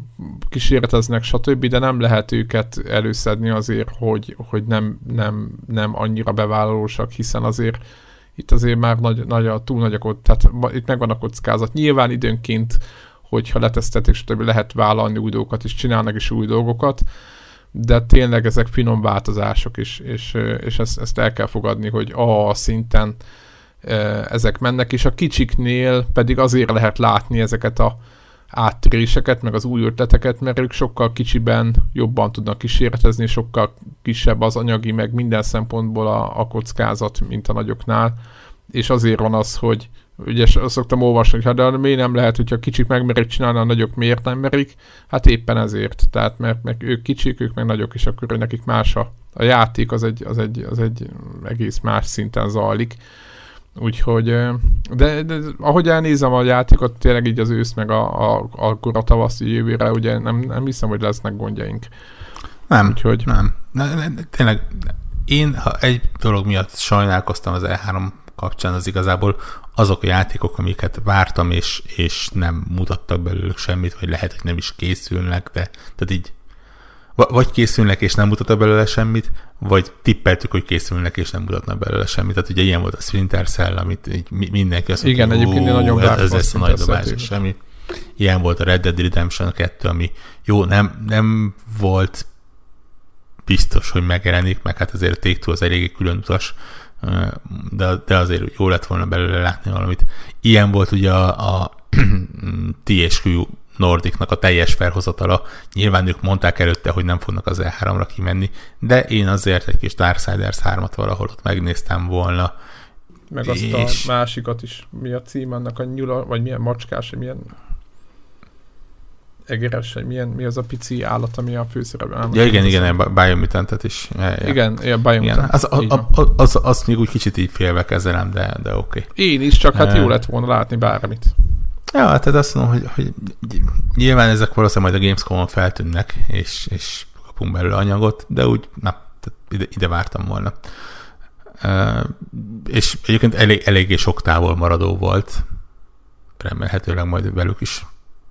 kísérleteznek, stb., de nem lehet őket előszedni azért, hogy, hogy nem, nem, nem annyira bevállalósak, hiszen azért itt azért már nagy, nagy a, túl nagy a tehát itt megvan a kockázat. Nyilván időnként, hogyha letesztetik, stb. lehet vállalni új dolgokat, és csinálnak is új dolgokat, de tényleg ezek finom változások is, és, és ezt, ezt el kell fogadni, hogy a szinten ezek mennek, és a kicsiknél pedig azért lehet látni ezeket a áttöréseket, meg az új ötleteket, mert ők sokkal kicsiben jobban tudnak kísérletezni, sokkal kisebb az anyagi, meg minden szempontból a, a kockázat, mint a nagyoknál, és azért van az, hogy ugye szoktam olvasni, hogy hát de miért nem lehet, hogyha kicsik megmerik csinálni, a nagyok miért nem merik? Hát éppen ezért. Tehát mert meg ők kicsik, ők meg nagyok, és akkor nekik más a, a játék, az egy, az, egy, az egy egész más szinten zajlik. Úgyhogy, de, de ahogy elnézem a játékot, tényleg így az ősz meg a, a, akkor a tavasz jövőre, ugye nem, nem hiszem, hogy lesznek gondjaink. Nem, Úgyhogy... nem. Ne, ne, tényleg, én ha egy dolog miatt sajnálkoztam az E3 kapcsán, az igazából azok a játékok, amiket vártam, és, és nem mutattak belőlük semmit, vagy lehet, hogy nem is készülnek, de tehát így vagy készülnek és nem mutatnak belőle semmit, vagy tippeltük, hogy készülnek és nem mutatnak belőle semmit. Tehát ugye ilyen volt a Splinter Cell, amit így mindenki azt mondta, Igen, egyébként nagyon ez, ez lesz a nagy dobás, és semmi. Ilyen volt a Red Dead Redemption 2, ami jó, nem, nem volt biztos, hogy megjelenik, meg hát azért a take az eléggé külön utas, de, de azért jó lett volna belőle látni valamit. Ilyen volt ugye a, a (clears throat) THQ Nordicnak a teljes felhozatala. Nyilván ők mondták előtte, hogy nem fognak az E3-ra kimenni, de én azért egy kis Darksiders 3-at valahol ott megnéztem volna. Meg azt és... a másikat is. Mi a cím annak a nyula, vagy milyen macskás, milyen egeres, milyen, mi az a pici állat, ami a főszerepben. Ja, igen, igen, a Biomutantet is. Ja, ja. Igen, ja, Biomutant. Az, a, a, az, az, az, még úgy kicsit így félve kezelem, de, de oké. Okay. Én is, csak hát jó lett volna látni bármit. Ja, tehát azt mondom, hogy, hogy nyilván ezek valószínűleg majd a Gamescom-on feltűnnek, és, és kapunk belőle anyagot, de úgy, na, tehát ide, ide vártam volna. Uh, és egyébként elég, eléggé sok távol maradó volt. Remélhetőleg majd velük is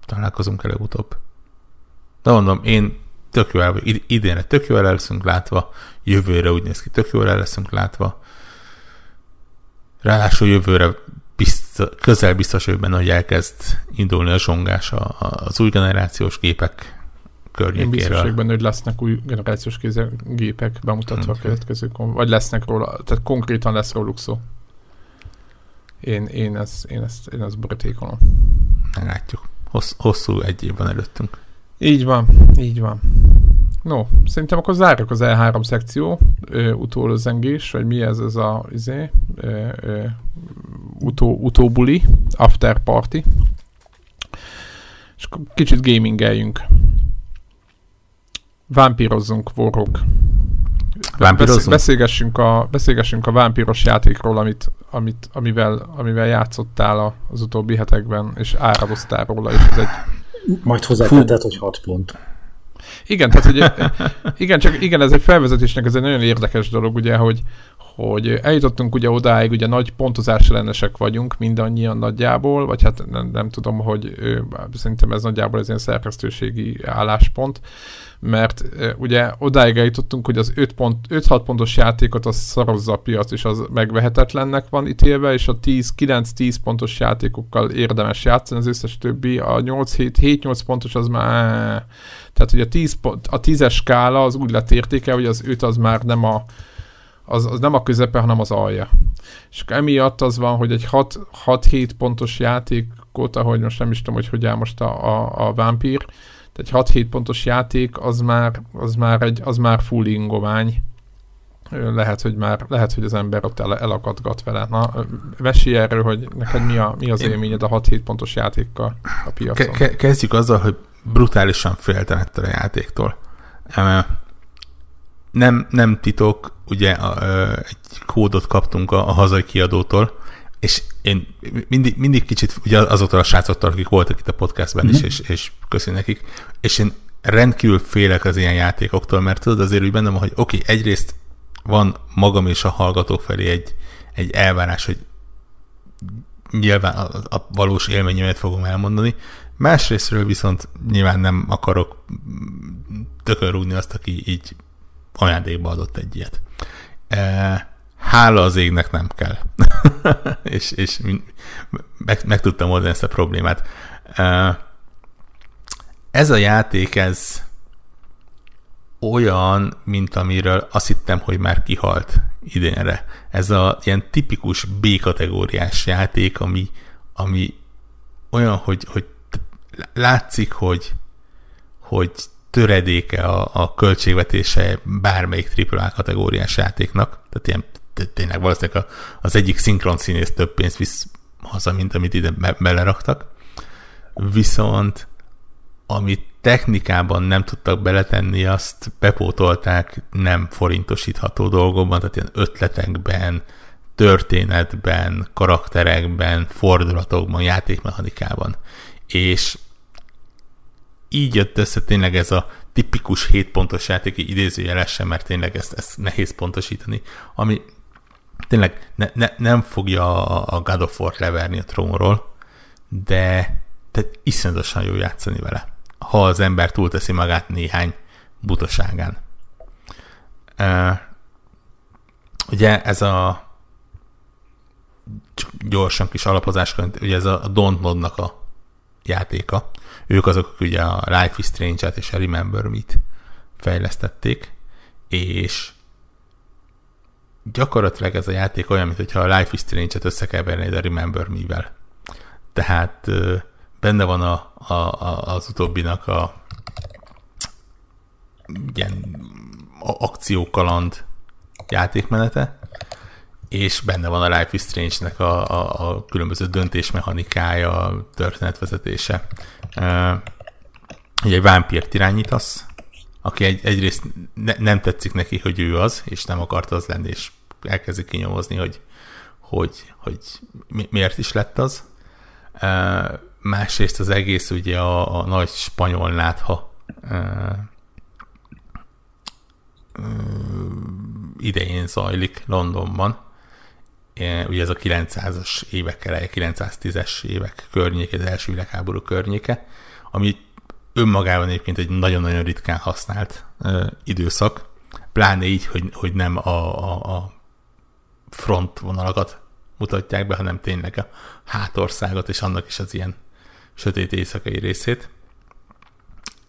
találkozunk előbb-utóbb. De mondom, én tök jó el, idénre tök jól el leszünk látva, jövőre úgy néz ki, tök jól el leszünk látva. Ráadásul jövőre közel biztos hogy benne, hogy elkezd indulni a zsongás az új generációs gépek környékére. Én biztos benne, hogy lesznek új generációs gépek bemutatva okay. a következő, vagy lesznek róla, tehát konkrétan lesz róluk szó. Én, én, ezt, én, ezt, én ezt borítékolom. Meglátjuk. Hossz, hosszú egy év van előttünk. Így van, így van. No, szerintem akkor zárjuk az E3 szekció, utólozengés, vagy mi ez ez a izé, ö, ö, utó, utóbuli, after party. És akkor kicsit gamingeljünk. Vámpírozzunk, vorok. Vámpírozzunk? Beszélgessünk a, beszélgessünk a vámpíros játékról, amit, amit, amivel, amivel játszottál az utóbbi hetekben, és áradoztál róla, és ez egy... Majd hozzátetted, hogy 6 pont. Igen, tehát hogy, igen, csak igen, ez egy felvezetésnek ez egy nagyon érdekes dolog, ugye, hogy, hogy eljutottunk ugye odáig, ugye nagy pontozás ellenesek vagyunk mindannyian nagyjából, vagy hát nem, nem tudom, hogy szerintem ez nagyjából ez ilyen szerkesztőségi álláspont, mert ugye odáig eljutottunk, hogy az 5-6 pont, pontos játékot az szarozza a piac, és az megvehetetlennek van ítélve, és a 9-10 pontos játékokkal érdemes játszani, az összes többi, a 8-7-8 pontos az már... Tehát, hogy a 10, pont, a 10-es skála az úgy lett értéke, hogy az 5 az már nem a, az, az nem a közepe, hanem az alja. És emiatt az van, hogy egy 6-7 pontos játékot, ahogy most nem is tudom, hogy hogy áll most a, a, a Vampír, tehát egy 6-7 pontos játék, az már, az már, egy, az már full ingovány. Lehet, hogy már, lehet, hogy az ember ott el, elakadgat vele. Na, mesélj erről, hogy neked mi, a, mi az élményed a 6-7 pontos játékkal a piacon. Ke- kezdjük azzal, hogy brutálisan féltem ettől a játéktól. Nem, nem titok, ugye a, a, egy kódot kaptunk a, a hazai kiadótól, és én mindig, mindig kicsit, ugye azoktól a srácoktól, akik voltak itt a podcastben mm-hmm. is, mhm. és, és köszönjük nekik, és én rendkívül félek az ilyen játékoktól, mert tudod azért úgy bennem, hogy oké, okay, egyrészt van magam és a hallgatók felé egy, egy elvárás, hogy nyilván a, a valós élményemet fogom elmondani, másrésztről viszont nyilván nem akarok tökörúgni azt, aki így ajándékba adott egy ilyet. E, hála az égnek nem kell. (laughs) és és meg, meg tudtam oldani ezt a problémát. Ez a játék, ez olyan, mint amiről azt hittem, hogy már kihalt idénre. Ez a ilyen tipikus B-kategóriás játék, ami, ami olyan, hogy, hogy látszik, hogy, hogy töredéke a, a költségvetése bármelyik AAA kategóriás játéknak, tehát ilyen tényleg valószínűleg az egyik szinkron színész több pénzt visz haza, mint amit ide be- beleraktak. Viszont amit technikában nem tudtak beletenni, azt bepótolták nem forintosítható dolgokban, tehát ilyen ötletekben, történetben, karakterekben, fordulatokban, játékmechanikában. És így jött össze tényleg ez a tipikus 7 pontos játék idézőjelesen, mert tényleg ezt, ezt nehéz pontosítani, ami tényleg ne, ne, nem fogja a, God of War leverni a trónról, de tehát iszonyatosan jó játszani vele, ha az ember túlteszi magát néhány butaságán. Uh, ugye ez a csak gyorsan kis alapozásként, ugye ez a Don't a játéka. Ők azok, akik ugye a Life is Strange-et és a Remember Me-t fejlesztették, és gyakorlatilag ez a játék olyan, mintha a Life is Strange-et összekevernéd a Remember Me-vel. Tehát benne van a, a, a, az utóbbinak a ilyen akciókaland játékmenete, és benne van a Life is Strange-nek a, a, a különböző döntésmechanikája, történetvezetése. Ugye egy vámpírt irányítasz, aki egy, egyrészt ne, nem tetszik neki, hogy ő az, és nem akart az lenni, és elkezdi kinyomozni, hogy, hogy, hogy mi, miért is lett az. Uh, másrészt az egész ugye a, a nagy spanyol nátha uh, idején zajlik Londonban. Ugye ez a 900-as évek eleje, 910-es évek környéke, az első világháború környéke, ami önmagában egyébként egy nagyon-nagyon ritkán használt ö, időszak, pláne így, hogy, hogy nem a, a, a front vonalakat mutatják be, hanem tényleg a hátországot, és annak is az ilyen sötét éjszakai részét.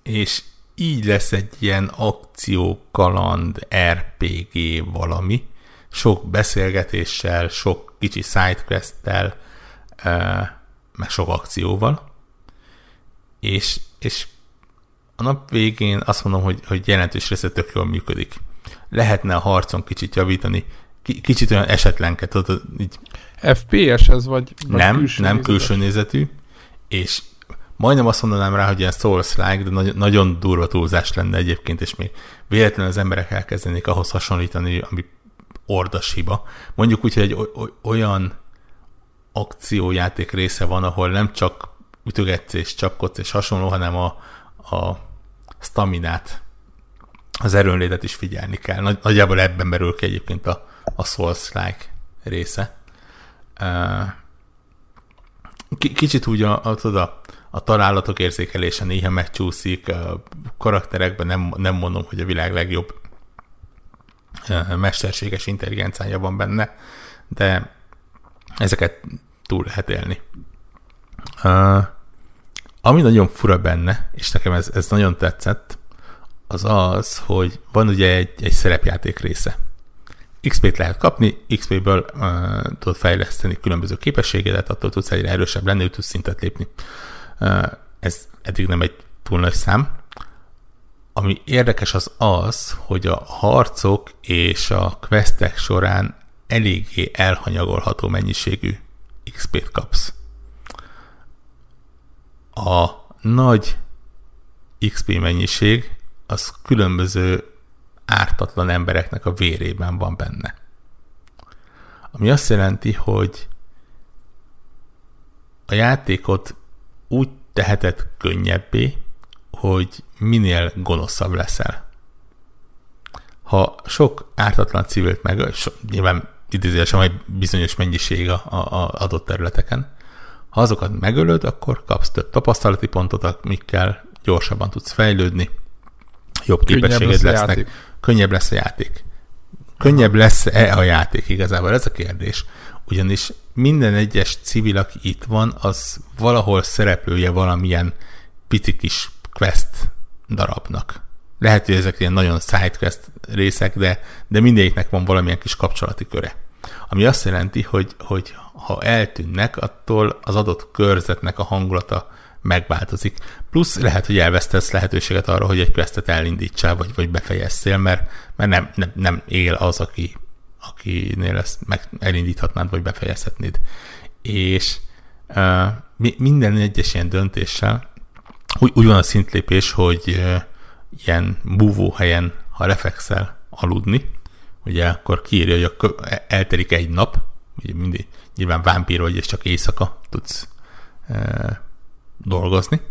És így lesz egy ilyen akciókaland RPG valami, sok beszélgetéssel, sok kicsi sidequest-tel, meg sok akcióval, és, és a nap végén azt mondom, hogy, hogy jelentős része tök jól működik. Lehetne a harcon kicsit javítani, kicsit olyan esetlenket, tudod, így... FPS ez, vagy, vagy Nem, külső nem nézetes? külső nézetű, és majdnem azt mondanám rá, hogy ilyen Souls-like, de nagy, nagyon durva túlzás lenne egyébként, és még véletlenül az emberek elkezdenék ahhoz hasonlítani, ami ordas hiba. Mondjuk úgy, hogy egy olyan akciójáték része van, ahol nem csak ütögetsz és csapkodsz és hasonló, hanem a, a staminát, az erőnlétet is figyelni kell. Nagy, nagyjából ebben merül ki egyébként a, a Souls-like része. Kicsit úgy a, a, a, a találatok érzékelése néha megcsúszik, a karakterekben nem, nem mondom, hogy a világ legjobb mesterséges intelligenciája van benne, de ezeket túl lehet élni. Ami nagyon fura benne, és nekem ez, ez nagyon tetszett, az az, hogy van ugye egy, egy szerepjáték része. XP-t lehet kapni, XP-ből uh, tudod fejleszteni különböző képességedet, attól tudsz egyre erősebb lenni, tudsz szintet lépni. Uh, ez eddig nem egy túl nagy szám. Ami érdekes az az, hogy a harcok és a questek során eléggé elhanyagolható mennyiségű XP-t kapsz. A nagy XP mennyiség az különböző ártatlan embereknek a vérében van benne. Ami azt jelenti, hogy a játékot úgy teheted könnyebbé, hogy minél gonoszabb leszel. Ha sok ártatlan civilt meg, so, nyilván idézőesen egy bizonyos mennyiség a, a, adott területeken, ha azokat megölöd, akkor kapsz több tapasztalati pontot, amikkel gyorsabban tudsz fejlődni, jobb képességed lesznek, játék. könnyebb lesz a játék. Könnyebb lesz-e a játék igazából? Ez a kérdés. Ugyanis minden egyes civil, aki itt van, az valahol szereplője valamilyen pici kis quest darabnak. Lehet, hogy ezek ilyen nagyon sidequest részek, de, de mindegyiknek van valamilyen kis kapcsolati köre. Ami azt jelenti, hogy, hogy ha eltűnnek, attól az adott körzetnek a hangulata megváltozik. Plusz lehet, hogy elvesztesz lehetőséget arra, hogy egy questet elindítsál, vagy, vagy befejezzél, mert, mert nem, nem, nem él az, aki, akinél ezt meg elindíthatnád, vagy befejezhetnéd. És uh, minden egyes ilyen döntéssel úgy, úgy van a szintlépés, hogy ilyen búvó helyen, ha refexel aludni, ugye akkor kiírja, hogy elterik egy nap, ugye mindig, nyilván vámpír vagy, és csak éjszaka tudsz uh, dolgozni.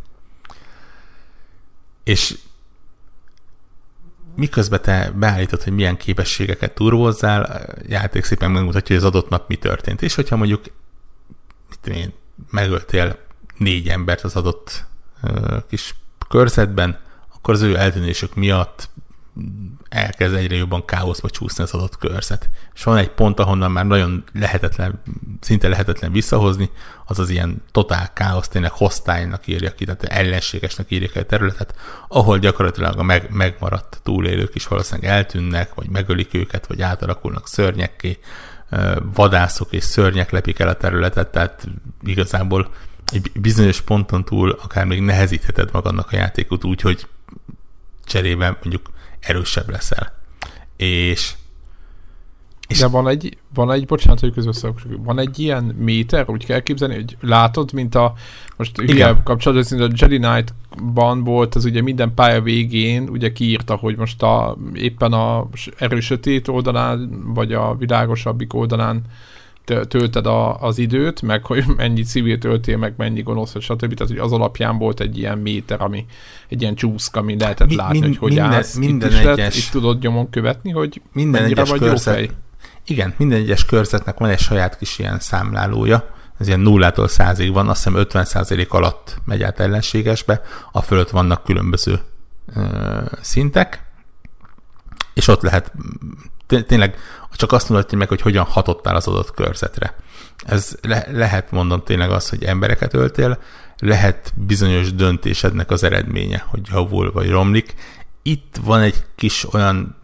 És miközben te beállítod, hogy milyen képességeket turbozzál, játék szépen megmutatja, hogy az adott nap mi történt. És hogyha mondjuk mit én, megöltél négy embert az adott kis körzetben, akkor az ő eltűnésük miatt elkezd egyre jobban káoszba csúszni az adott körzet. És van egy pont, ahonnan már nagyon lehetetlen, szinte lehetetlen visszahozni, az az ilyen totál káosz, tényleg hostile-nak írja ki, tehát ellenségesnek írja ki a területet, ahol gyakorlatilag a meg, megmaradt túlélők is valószínűleg eltűnnek, vagy megölik őket, vagy átalakulnak szörnyekké, vadászok és szörnyek lepik el a területet, tehát igazából egy bizonyos ponton túl akár még nehezítheted magadnak a játékot úgy, hogy cserébe mondjuk erősebb leszel. És, és De van egy, van egy, bocsánat, hogy közösszak, van egy ilyen méter, úgy kell képzelni, hogy látod, mint a, most igen, kapcsolatban, a Jedi Knight-ban volt, az ugye minden pálya végén ugye kiírta, hogy most a, éppen a erősötét oldalán, vagy a világosabbik oldalán tölted a, az időt, meg hogy (laughs) mennyi civil töltél, meg mennyi gonosz, stb. Tehát, hogy az alapján volt egy ilyen méter, ami egy ilyen csúszka, ami lehetett Mi, látni, min, hogy hogy minden, állsz. Minden itt, egyes, lett, itt tudod nyomon követni, hogy minden mennyire vagy körzet, jó fej. Igen, minden egyes körzetnek van egy saját kis ilyen számlálója, ez ilyen nullától százig van, azt hiszem 50 százalék alatt megy át ellenségesbe, a fölött vannak különböző ö, szintek, és ott lehet tényleg csak azt mutatja meg, hogy hogyan hatottál az adott körzetre. Ez le, lehet mondom tényleg az, hogy embereket öltél, lehet bizonyos döntésednek az eredménye, hogy javul vagy romlik. Itt van egy kis olyan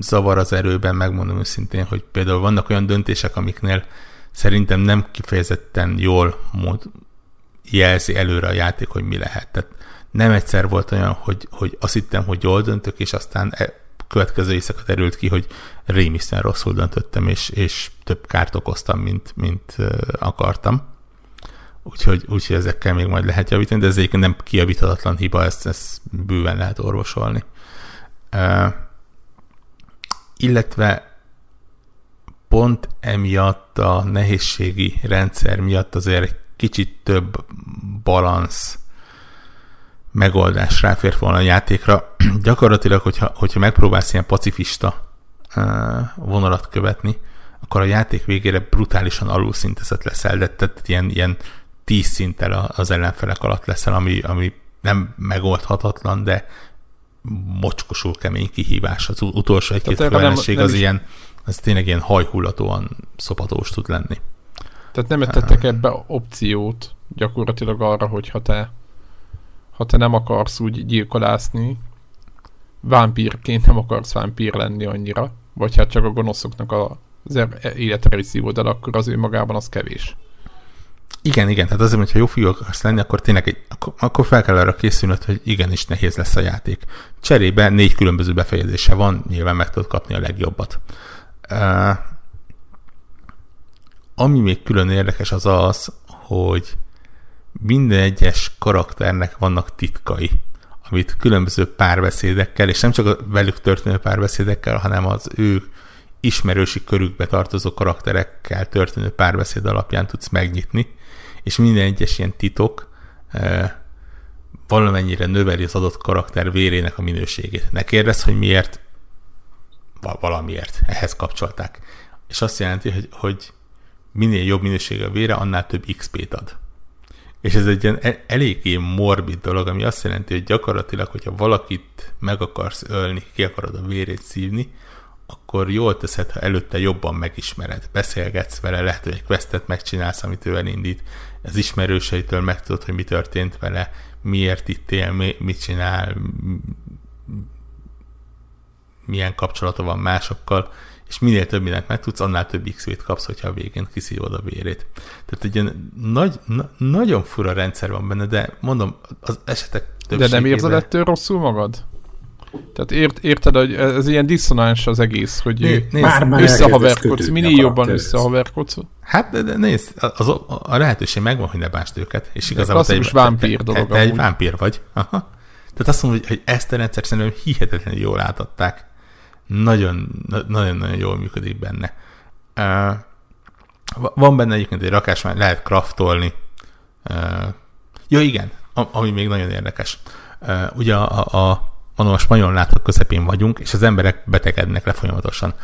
zavar az erőben, megmondom őszintén, hogy például vannak olyan döntések, amiknél szerintem nem kifejezetten jól mód jelzi előre a játék, hogy mi lehet. Tehát nem egyszer volt olyan, hogy, hogy azt hittem, hogy jól döntök, és aztán e, következő éjszaka derült ki, hogy rémisztően rosszul döntöttem, és, és több kárt okoztam, mint, mint akartam. Úgyhogy, úgyhogy ezekkel még majd lehet javítani, de ez egyébként nem kiavíthatatlan hiba, ezt, ezt bőven lehet orvosolni. Uh, illetve pont emiatt a nehézségi rendszer miatt azért egy kicsit több balansz megoldás ráfér volna a játékra. (clears throat) Gyakorlatilag, hogyha, hogyha megpróbálsz ilyen pacifista vonalat követni, akkor a játék végére brutálisan alulszintezett leszel, de tehát ilyen, ilyen tíz szinttel az ellenfelek alatt leszel, ami, ami nem megoldhatatlan, de mocskosul kemény kihívás. Az utolsó egy-két főellenség az is... ilyen, az tényleg ilyen hajhullatóan szopatós tud lenni. Tehát nem tettek ebbe opciót gyakorlatilag arra, hogy ha te ha te nem akarsz úgy gyilkolászni, vámpírként nem akarsz vámpír lenni annyira, vagy hát csak a gonoszoknak az er- életre szívod el, akkor az ő magában az kevés. Igen, igen, tehát azért, hogyha jó fiú akarsz lenni, akkor tényleg egy, akkor, akkor fel kell arra készülnöd, hogy igenis nehéz lesz a játék. Cserébe négy különböző befejezése van, nyilván meg tudod kapni a legjobbat. Uh, ami még külön érdekes az az, hogy minden egyes karakternek vannak titkai, amit különböző párbeszédekkel, és nem csak a velük történő párbeszédekkel, hanem az ő ismerősi körükbe tartozó karakterekkel történő párbeszéd alapján tudsz megnyitni, és minden egyes ilyen titok e, valamennyire növeli az adott karakter vérének a minőségét. Ne kérdezz, hogy miért, valamiért, ehhez kapcsolták. És azt jelenti, hogy, hogy minél jobb minősége a vére, annál több XP-t ad. És ez egy ilyen e- eléggé morbid dolog, ami azt jelenti, hogy gyakorlatilag, hogyha valakit meg akarsz ölni, ki akarod a vérét szívni, akkor jól teszed, ha előtte jobban megismered. Beszélgetsz vele, lehet, hogy egy questet megcsinálsz, amit ő elindít. Az ismerőseitől megtudod, hogy mi történt vele, miért itt él, mit csinál, milyen kapcsolata van másokkal, és minél több mindent megtudsz, annál több XP-t kapsz, hogyha a végén kiszívod a vérét. Tehát egy ilyen nagy, na, nagyon fura rendszer van benne, de mondom, az esetek többségében... De nem érzed ettől rosszul magad? Tehát ért, érted, hogy ez ilyen diszonáns az egész, hogy né, nézd, már, összehaverkodsz, minél jobban összehaverkodsz. Hát, de, de nézd, az, a, a lehetőség megvan, hogy ne bást őket, és igazából te egy, vámpír dolog te, te egy vámpír vagy. Aha. Tehát azt mondom, hogy, hogy ezt a rendszer szerintem hihetetlenül jól átadták nagyon-nagyon jól működik benne. Van benne egyébként egy rakás, már lehet kraftolni. Ja, igen, ami még nagyon érdekes. Ugye a, a, mondom, a spanyol látok közepén vagyunk, és az emberek betegednek le folyamatosan.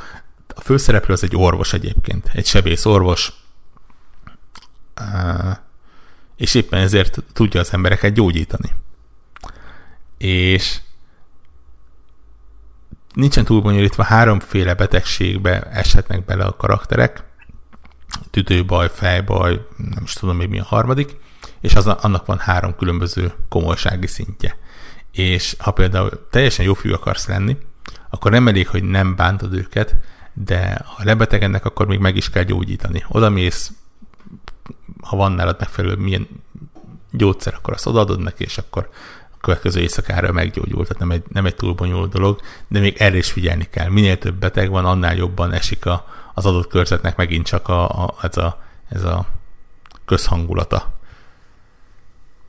A főszereplő az egy orvos egyébként, egy sebész orvos, és éppen ezért tudja az embereket gyógyítani. És nincsen túl bonyolítva, háromféle betegségbe eshetnek bele a karakterek, tüdőbaj, fejbaj, nem is tudom még mi a harmadik, és az, annak van három különböző komolysági szintje. És ha például teljesen jó fiú akarsz lenni, akkor nem elég, hogy nem bántod őket, de ha lebetegednek, akkor még meg is kell gyógyítani. Oda mész, ha van nálad megfelelő milyen gyógyszer, akkor azt odaadod neki, és akkor következő éjszakára meggyógyult, tehát nem egy, nem egy túl bonyolult dolog, de még erre is figyelni kell. Minél több beteg van, annál jobban esik a, az adott körzetnek megint csak a, a, ez, a, ez a közhangulata.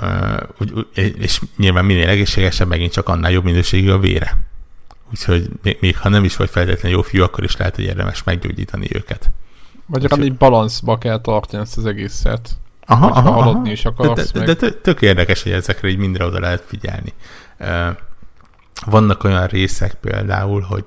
Uh, és nyilván minél egészségesebb, megint csak annál jobb minőségű a vére. Úgyhogy még, még ha nem is vagy feltétlenül jó fiú, akkor is lehet, hogy érdemes meggyógyítani őket. Vagy Úgyhogy... egy balanszba kell tartani ezt az egészet. Aha, aha, haladni is akarsz. De, de, de tök érdekes, hogy ezekre így mindre oda lehet figyelni. Vannak olyan részek például, hogy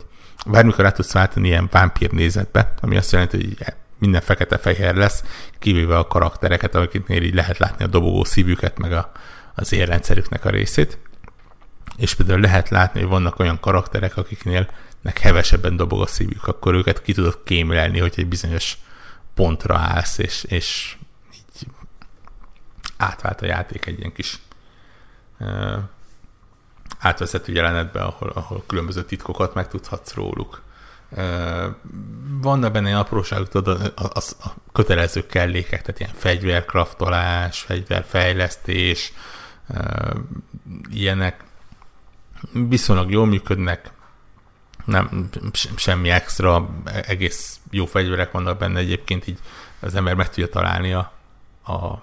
bármikor át tudsz váltani ilyen vámpír nézetbe, ami azt jelenti, hogy minden fekete-fehér lesz, kivéve a karaktereket, akiknél így lehet látni a dobogó szívüket, meg a, az érrendszerüknek a részét. És például lehet látni, hogy vannak olyan karakterek, akiknél nek hevesebben dobog a szívük, akkor őket ki tudod kémlelni, hogy egy bizonyos pontra állsz, és, és átvált a játék egy ilyen kis uh, átvezető jelenetbe, ahol, ahol különböző titkokat megtudhatsz róluk. Uh, vannak benne apróságok, tudod, a, a, a kötelező kellékek, tehát ilyen fegyverkraftolás, fegyverfejlesztés, ilyenek viszonylag jól működnek, nem, semmi extra, egész jó fegyverek vannak benne egyébként, így az ember meg tudja találni a, a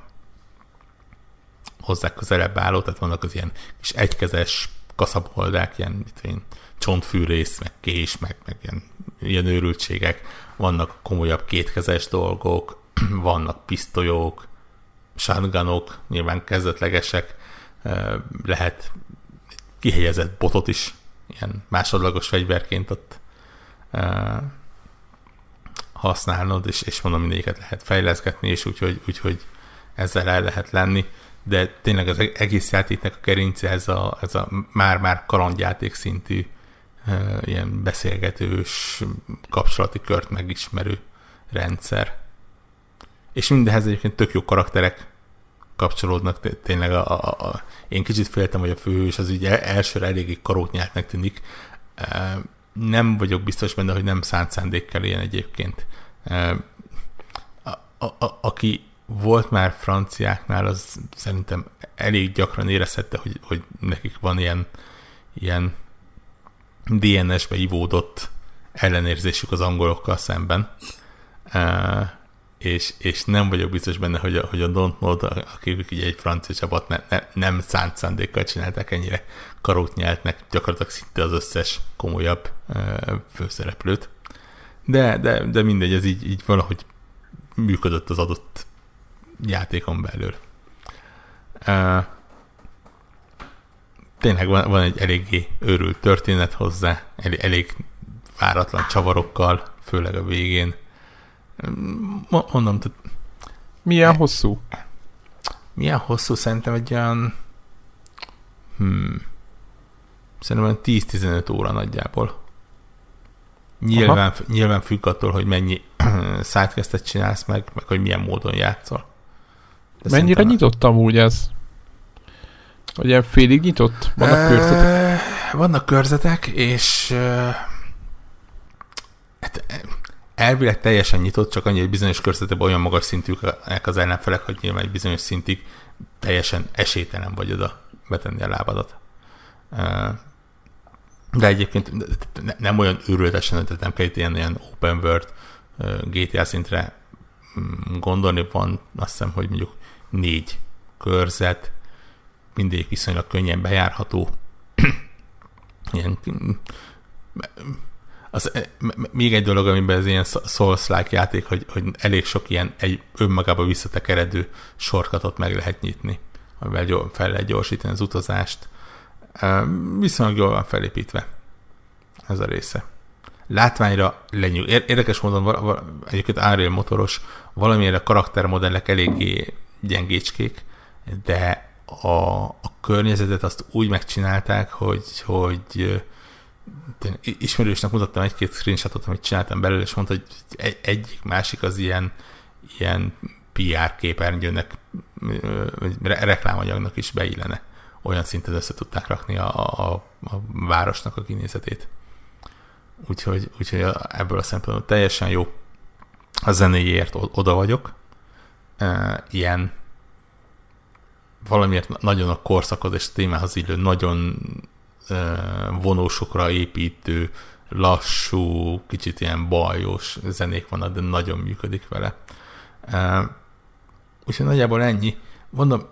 hozzá közelebb álló, tehát vannak az ilyen kis egykezes kaszaboldák, ilyen mit én, csontfűrész, meg kés, meg, meg ilyen, ilyen őrültségek, vannak komolyabb kétkezes dolgok, (clears throat) vannak pisztolyok, shotgunok, nyilván kezdetlegesek, lehet kihelyezett botot is ilyen másodlagos fegyverként ott használnod, és, és mondom, mindegyiket lehet fejleszgetni, és úgyhogy, úgyhogy ezzel el lehet lenni, de tényleg az egész játéknak a kerince ez a, ez a már-már kalandjáték szintű ilyen beszélgetős, kapcsolati kört megismerő rendszer. És mindehez egyébként tök jó karakterek kapcsolódnak tényleg a, a, a, én kicsit féltem, hogy a főhős az ugye elsőre eléggé karótnyáltnak tűnik. Nem vagyok biztos benne, hogy nem szánt szándékkel ilyen egyébként. A, a, a, aki volt már franciáknál, az szerintem elég gyakran érezhette, hogy, hogy nekik van ilyen, ilyen DNS-be ivódott ellenérzésük az angolokkal szemben és, és nem vagyok biztos benne, hogy a, hogy a Don't Know, akik ugye egy francia csapat ne, ne, nem szánt szándékkal csinálták ennyire karót nyeltnek gyakorlatilag szinte az összes komolyabb e, főszereplőt. De, de, de mindegy, ez így, így valahogy működött az adott játékon belül. E, tényleg van, van egy eléggé őrült történet hozzá, elég, elég váratlan csavarokkal, főleg a végén Mondom, tehát... Milyen hosszú? Milyen hosszú? Szerintem egy olyan... Hmm, szerintem 10-15 óra nagyjából. Nyilván, nyilván függ attól, hogy mennyi (clears throat) sidequestet csinálsz meg, meg hogy milyen módon játszol. De Mennyire nyitott amúgy ez? Ilyen félig nyitott? Vannak körzetek? Vannak körzetek, és hát, elvileg teljesen nyitott, csak annyi, hogy bizonyos körzetében olyan magas szintűek az ellenfelek, hogy nyilván egy bizonyos szintig teljesen esélytelen vagy oda betenni a lábadat. De egyébként nem olyan őrületesen, tehát nem kell itt ilyen, ilyen open world GTA szintre mm, gondolni, van azt hiszem, hogy mondjuk négy körzet, mindegyik viszonylag könnyen bejárható, (clears throat) ilyen az, még egy dolog, amiben ez ilyen Souls-like játék, hogy, hogy elég sok ilyen egy önmagába visszatekeredő sorkatot meg lehet nyitni, amivel fel lehet gyorsítani az utazást. Viszonylag jól van felépítve ez a része. Látványra lenyűg. Érdekes módon egyébként Unreal motoros, valamilyen karaktermodellek eléggé gyengécskék, de a, a környezetet azt úgy megcsinálták, hogy, hogy ismerősnek mutattam egy-két screenshotot, amit csináltam belőle, és mondta, hogy egy, egyik másik az ilyen, ilyen PR képernyőnek, vagy reklámanyagnak is beillene. Olyan szinten össze tudták rakni a, a, a városnak a kinézetét. Úgyhogy, úgyhogy ebből a szempontból teljesen jó. A zenéjért oda vagyok. Ilyen valamiért nagyon a korszakhoz és a témához illő, nagyon vonósokra építő, lassú, kicsit ilyen bajos zenék vannak, de nagyon működik vele. Úgyhogy nagyjából ennyi. Mondom,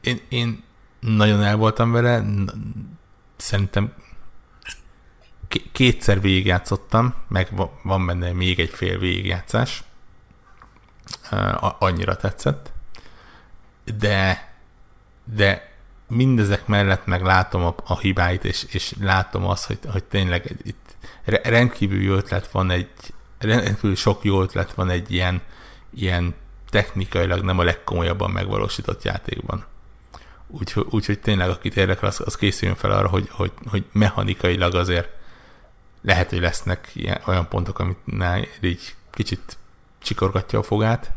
én, én nagyon el voltam vele, szerintem kétszer végigjátszottam, meg van benne még egy fél végigjátszás. Annyira tetszett. De, de mindezek mellett meg látom a, a hibáit, és, és látom azt, hogy, hogy tényleg itt rendkívül jó ötlet van egy rendkívül sok jó ötlet van egy ilyen, ilyen technikailag nem a legkomolyabban megvalósított játékban. Úgyhogy úgy, tényleg, akit érdekel, az, az készüljön fel arra, hogy, hogy, hogy mechanikailag azért lehet, hogy lesznek ilyen, olyan pontok, amit így kicsit csikorgatja a fogát,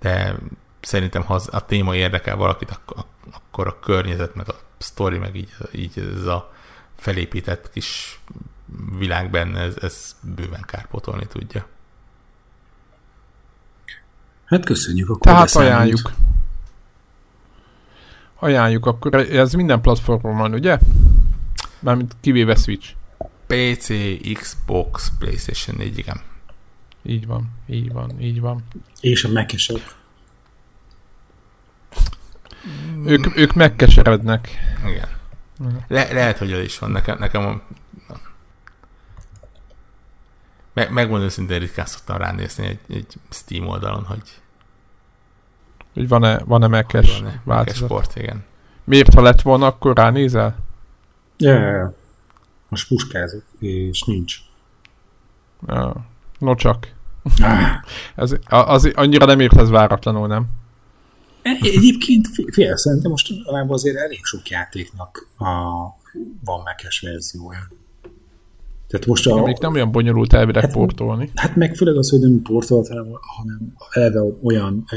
de szerintem ha az, a téma érdekel valakit, akkor a környezet, meg a sztori, meg így, így ez a felépített kis világ benne, ez, ez bőven kárpotolni tudja. Hát köszönjük akkor. Tehát beszámolt. ajánljuk. Ajánljuk, akkor ez minden platformon van, ugye? Mármint kivéve Switch. PC, Xbox, PlayStation 4, igen. Így van, így van, így van. És a mac ők, ők megkeserednek. Igen. Le, lehet, hogy az is van. Nekem, nekem a, meg, megmondom őszintén, ritkán szoktam ránézni egy, egy Steam oldalon, hogy hogy van-e, van-e Mac-es van változat. sport, igen. Miért, ha lett volna, akkor ránézel? Ja, ja. Most puskázok, és nincs. Ja. No csak. (laughs) Ah. ez, az, annyira nem ért ez váratlanul, nem? Egyébként fél, szerintem most azért elég sok játéknak a, van mekes verziója. Tehát most a, még nem olyan bonyolult elvileg hát, portolni. Hát meg főleg az, hogy nem portolt, hanem, hanem eleve olyan e,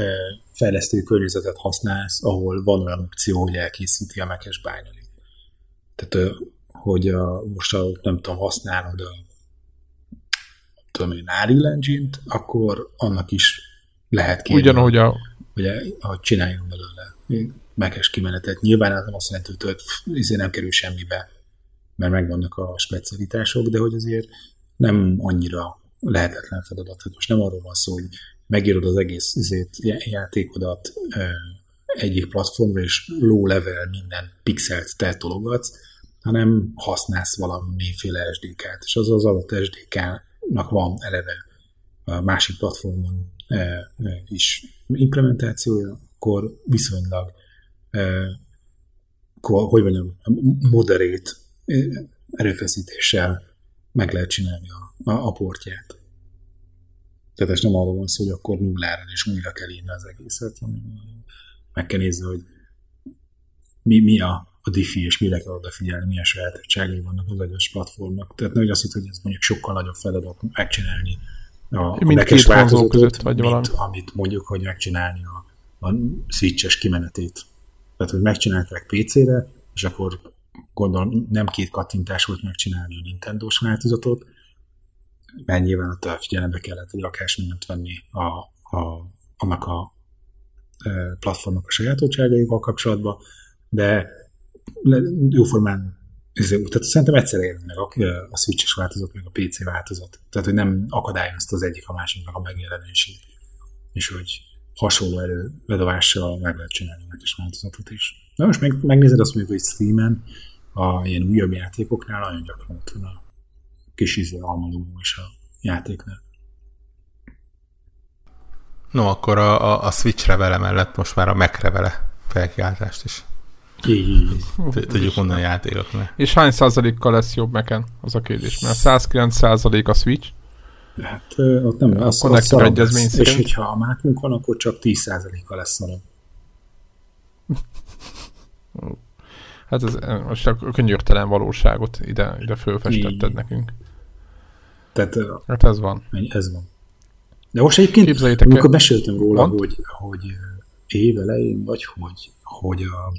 fejlesztő környezetet használsz, ahol van olyan opció, hogy elkészíti a mekes bányait. Tehát, hogy a, most a, nem tudom, használod a tudom én, Unreal Engine-t, akkor annak is lehet kérni. Ugyanúgy a... Hogy, hogy csináljon belőle mekes kimenetet. Nyilván ez nem azt jelenti, hogy ezért nem kerül semmibe, mert megvannak a specialitások, de hogy azért nem annyira lehetetlen feladat. Hát most nem arról van szó, hogy megírod az egész izét, játékodat egyik platformra, és low level minden pixelt te tologatsz, hanem használsz valamiféle SDK-t, és az az adott SDK-nak van eleve a másik platformon is implementációja, akkor viszonylag hogy mondjam, moderét erőfeszítéssel meg lehet csinálni a, a, a portját. Tehát ez nem arról van szó, hogy akkor nullára és újra kell írni az egészet, meg kell nézni, hogy mi, mi a, a diffi, és mire kell odafigyelni, milyen sajátosságai vannak az egyes platformnak. Tehát nem azt hitt, hogy ez mondjuk sokkal nagyobb feladat megcsinálni a, a két változatot, között, vagy mint valami. amit mondjuk, hogy megcsinálni a, a switches kimenetét. Tehát, hogy megcsinálták PC-re, és akkor gondolom nem két kattintás volt megcsinálni a Nintendo-s változatot, mert nyilván ott figyelembe kellett egy rakás mindent venni a, a, annak a e, platformnak a sajátosságaival kapcsolatban, de jóformán tehát szerintem egyszer ér meg a, a Switch-es változat, meg a PC változat. Tehát, hogy nem akadályozta az egyik a másiknak a megjelenését. És hogy hasonló erőbedovással meg lehet csinálni a is változatot is. De most meg, megnézed azt mondjuk, hogy Steam-en a ilyen újabb játékoknál nagyon gyakran ott van a kis almaló is a játéknál. No, akkor a, a, a Switch revele mellett most már a Mac revele felkiáltást is. Így. Tudjuk mondani a játékoknál. És hány százalékkal lesz jobb meken? Az a kérdés. Mert 109 százalék a Switch. Hát ott nem, az, a az egyezmény lesz. És hogyha a mákunk van, akkor csak 10 százaléka lesz szarabb. (laughs) Hát ez most a könyörtelen valóságot ide, ide fölfestetted nekünk. Tehát, hát ez van. Ez van. De most egyébként, Képzeljétek amikor meséltem róla, hogy, hogy év elején, vagy hogy, hogy a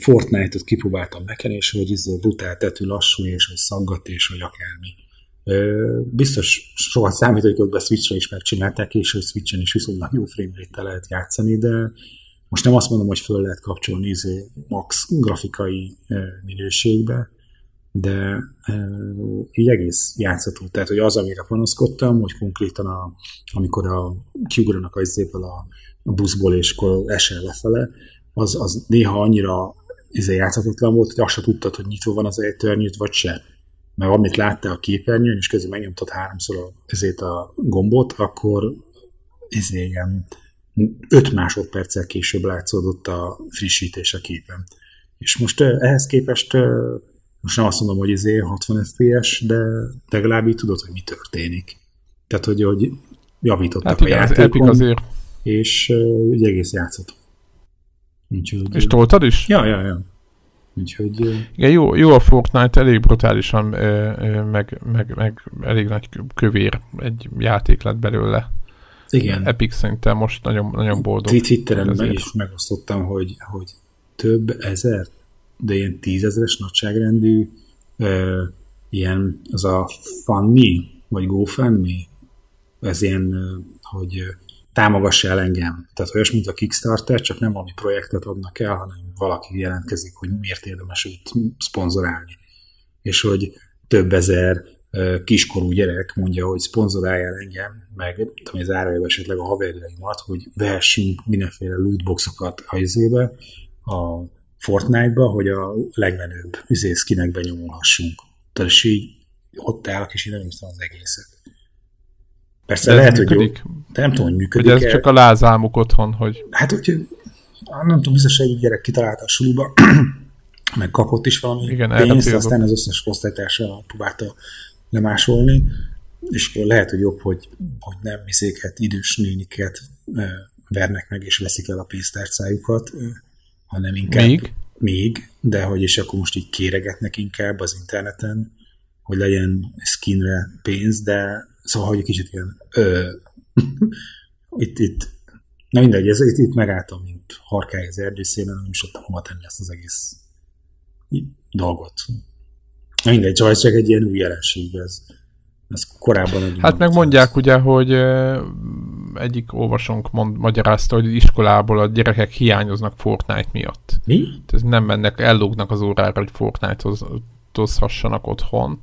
Fortnite-ot kipróbáltam nekem, és hogy izé brutál tetű lassú, és hogy szaggat, és hogy akármi. Biztos soha számítógépbe Switch-re is megcsinálták, és hogy Switch-en is viszonylag jó frame lehet játszani, de most nem azt mondom, hogy föl lehet kapcsolni izé max grafikai minőségbe, de így egész játszható. Tehát, hogy az, amire panaszkodtam, hogy konkrétan a, amikor a kiugranak az a, a buszból, és akkor esel lefele, az, az néha annyira izé játszhatatlan volt, hogy azt se tudtad, hogy nyitva van az ejtőernyőt, vagy se. Mert amit láttál a képernyőn, és közben megnyomtad háromszor a, ezért a gombot, akkor izé ilyen 5 másodperccel később látszódott a frissítés a képen. És most ehhez képest most nem azt mondom, hogy izé 60 FPS, de legalább így tudod, hogy mi történik. Tehát, hogy, hogy javítottak Hát a igen, az játékon, Epic azért. és uh, ugye egész játszható. Úgyhogy, És toltad is? Ja, ja, ja. Úgyhogy Igen, jó, jó a Fortnite, elég brutálisan, meg, meg, meg elég nagy kövér egy játék lett belőle. igen. Epic szerintem most nagyon, nagyon boldog. Ezért. is megosztottam, hogy, hogy több ezer, de ilyen tízezeres nagyságrendű ö, ilyen az a FunMe, vagy GoFundMe, ez ilyen, hogy ö, támogassa el engem. Tehát olyas, mint a Kickstarter, csak nem valami projektet adnak el, hanem valaki jelentkezik, hogy miért érdemes őt szponzorálni. És hogy több ezer kiskorú gyerek mondja, hogy szponzoráljál engem, meg tudom, az árajában esetleg a haverjaimat, hogy vehessünk mindenféle lootboxokat a izébe, a Fortnite-ba, hogy a legmenőbb skinekbe nyomulhassunk. Tehát és így ott állok, és én nem az egészet. Persze De lehet, hogy jó, működik? de nem tudom, hogy működik Hogy ez csak a lázálmuk otthon, hogy Hát úgy, nem tudom, biztos egy gyerek kitalálta a suliba, (clears throat) meg kapott is valami Igen, pénzt, aztán az összes osztálytársa próbálta lemásolni, és lehet, hogy jobb, hogy, hogy nem miszéket, idős néniket vernek meg, és veszik el a pénztárcájukat, hanem inkább még. még, de hogy és akkor most így kéregetnek inkább az interneten, hogy legyen skinre pénz, de szóval, hogy egy kicsit ilyen ö, (laughs) itt, itt na mindegy, ez, itt, itt megálltam, mint harkály az erdőszélen, nem is tudtam hova tenni ezt az egész dolgot. Na mindegy, csak ez csak egy ilyen új jelenség, ez, ez korábban egy Hát meg mondják ugye, hogy egyik olvasónk mond, magyarázta, hogy iskolából a gyerekek hiányoznak Fortnite miatt. Mi? Tehát nem mennek, ellógnak az órára, hogy Fortnite-ozhassanak otthon.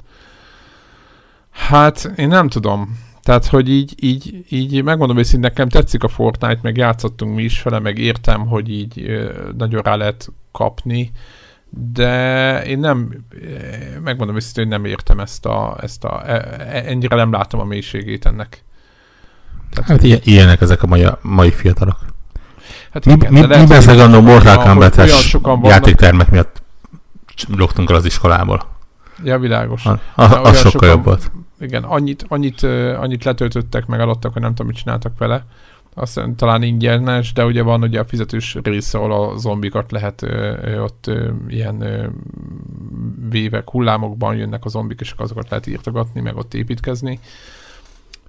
Hát, én nem tudom. Tehát, hogy így, így, így megmondom őszintén, nekem tetszik a Fortnite, meg játszottunk mi is vele, meg értem, hogy így nagyon rá lehet kapni, de én nem, megmondom őszintén, hogy nem értem ezt a, ezt a e- e- ennyire nem látom a mélységét ennek. Tehát, Hát ilyen, ilyenek ezek a mai, mai fiatalok. hát Mi, igen, mi, mi hogy- beszélg annó Mortal hogy vannak- játéktermek miatt lógtunk el az iskolából. Ja, világos. A, a, az sokkal sokan- jobb volt. Igen, annyit, annyit, annyit letöltöttek, meg adottak, hogy nem tudom, mit csináltak vele. Azt hiszem, talán ingyenes, de ugye van ugye a fizetős része, ahol a zombikat lehet ö, ö, ott ö, ilyen ö, vévek, hullámokban jönnek a zombik, és azokat lehet írtogatni, meg ott építkezni.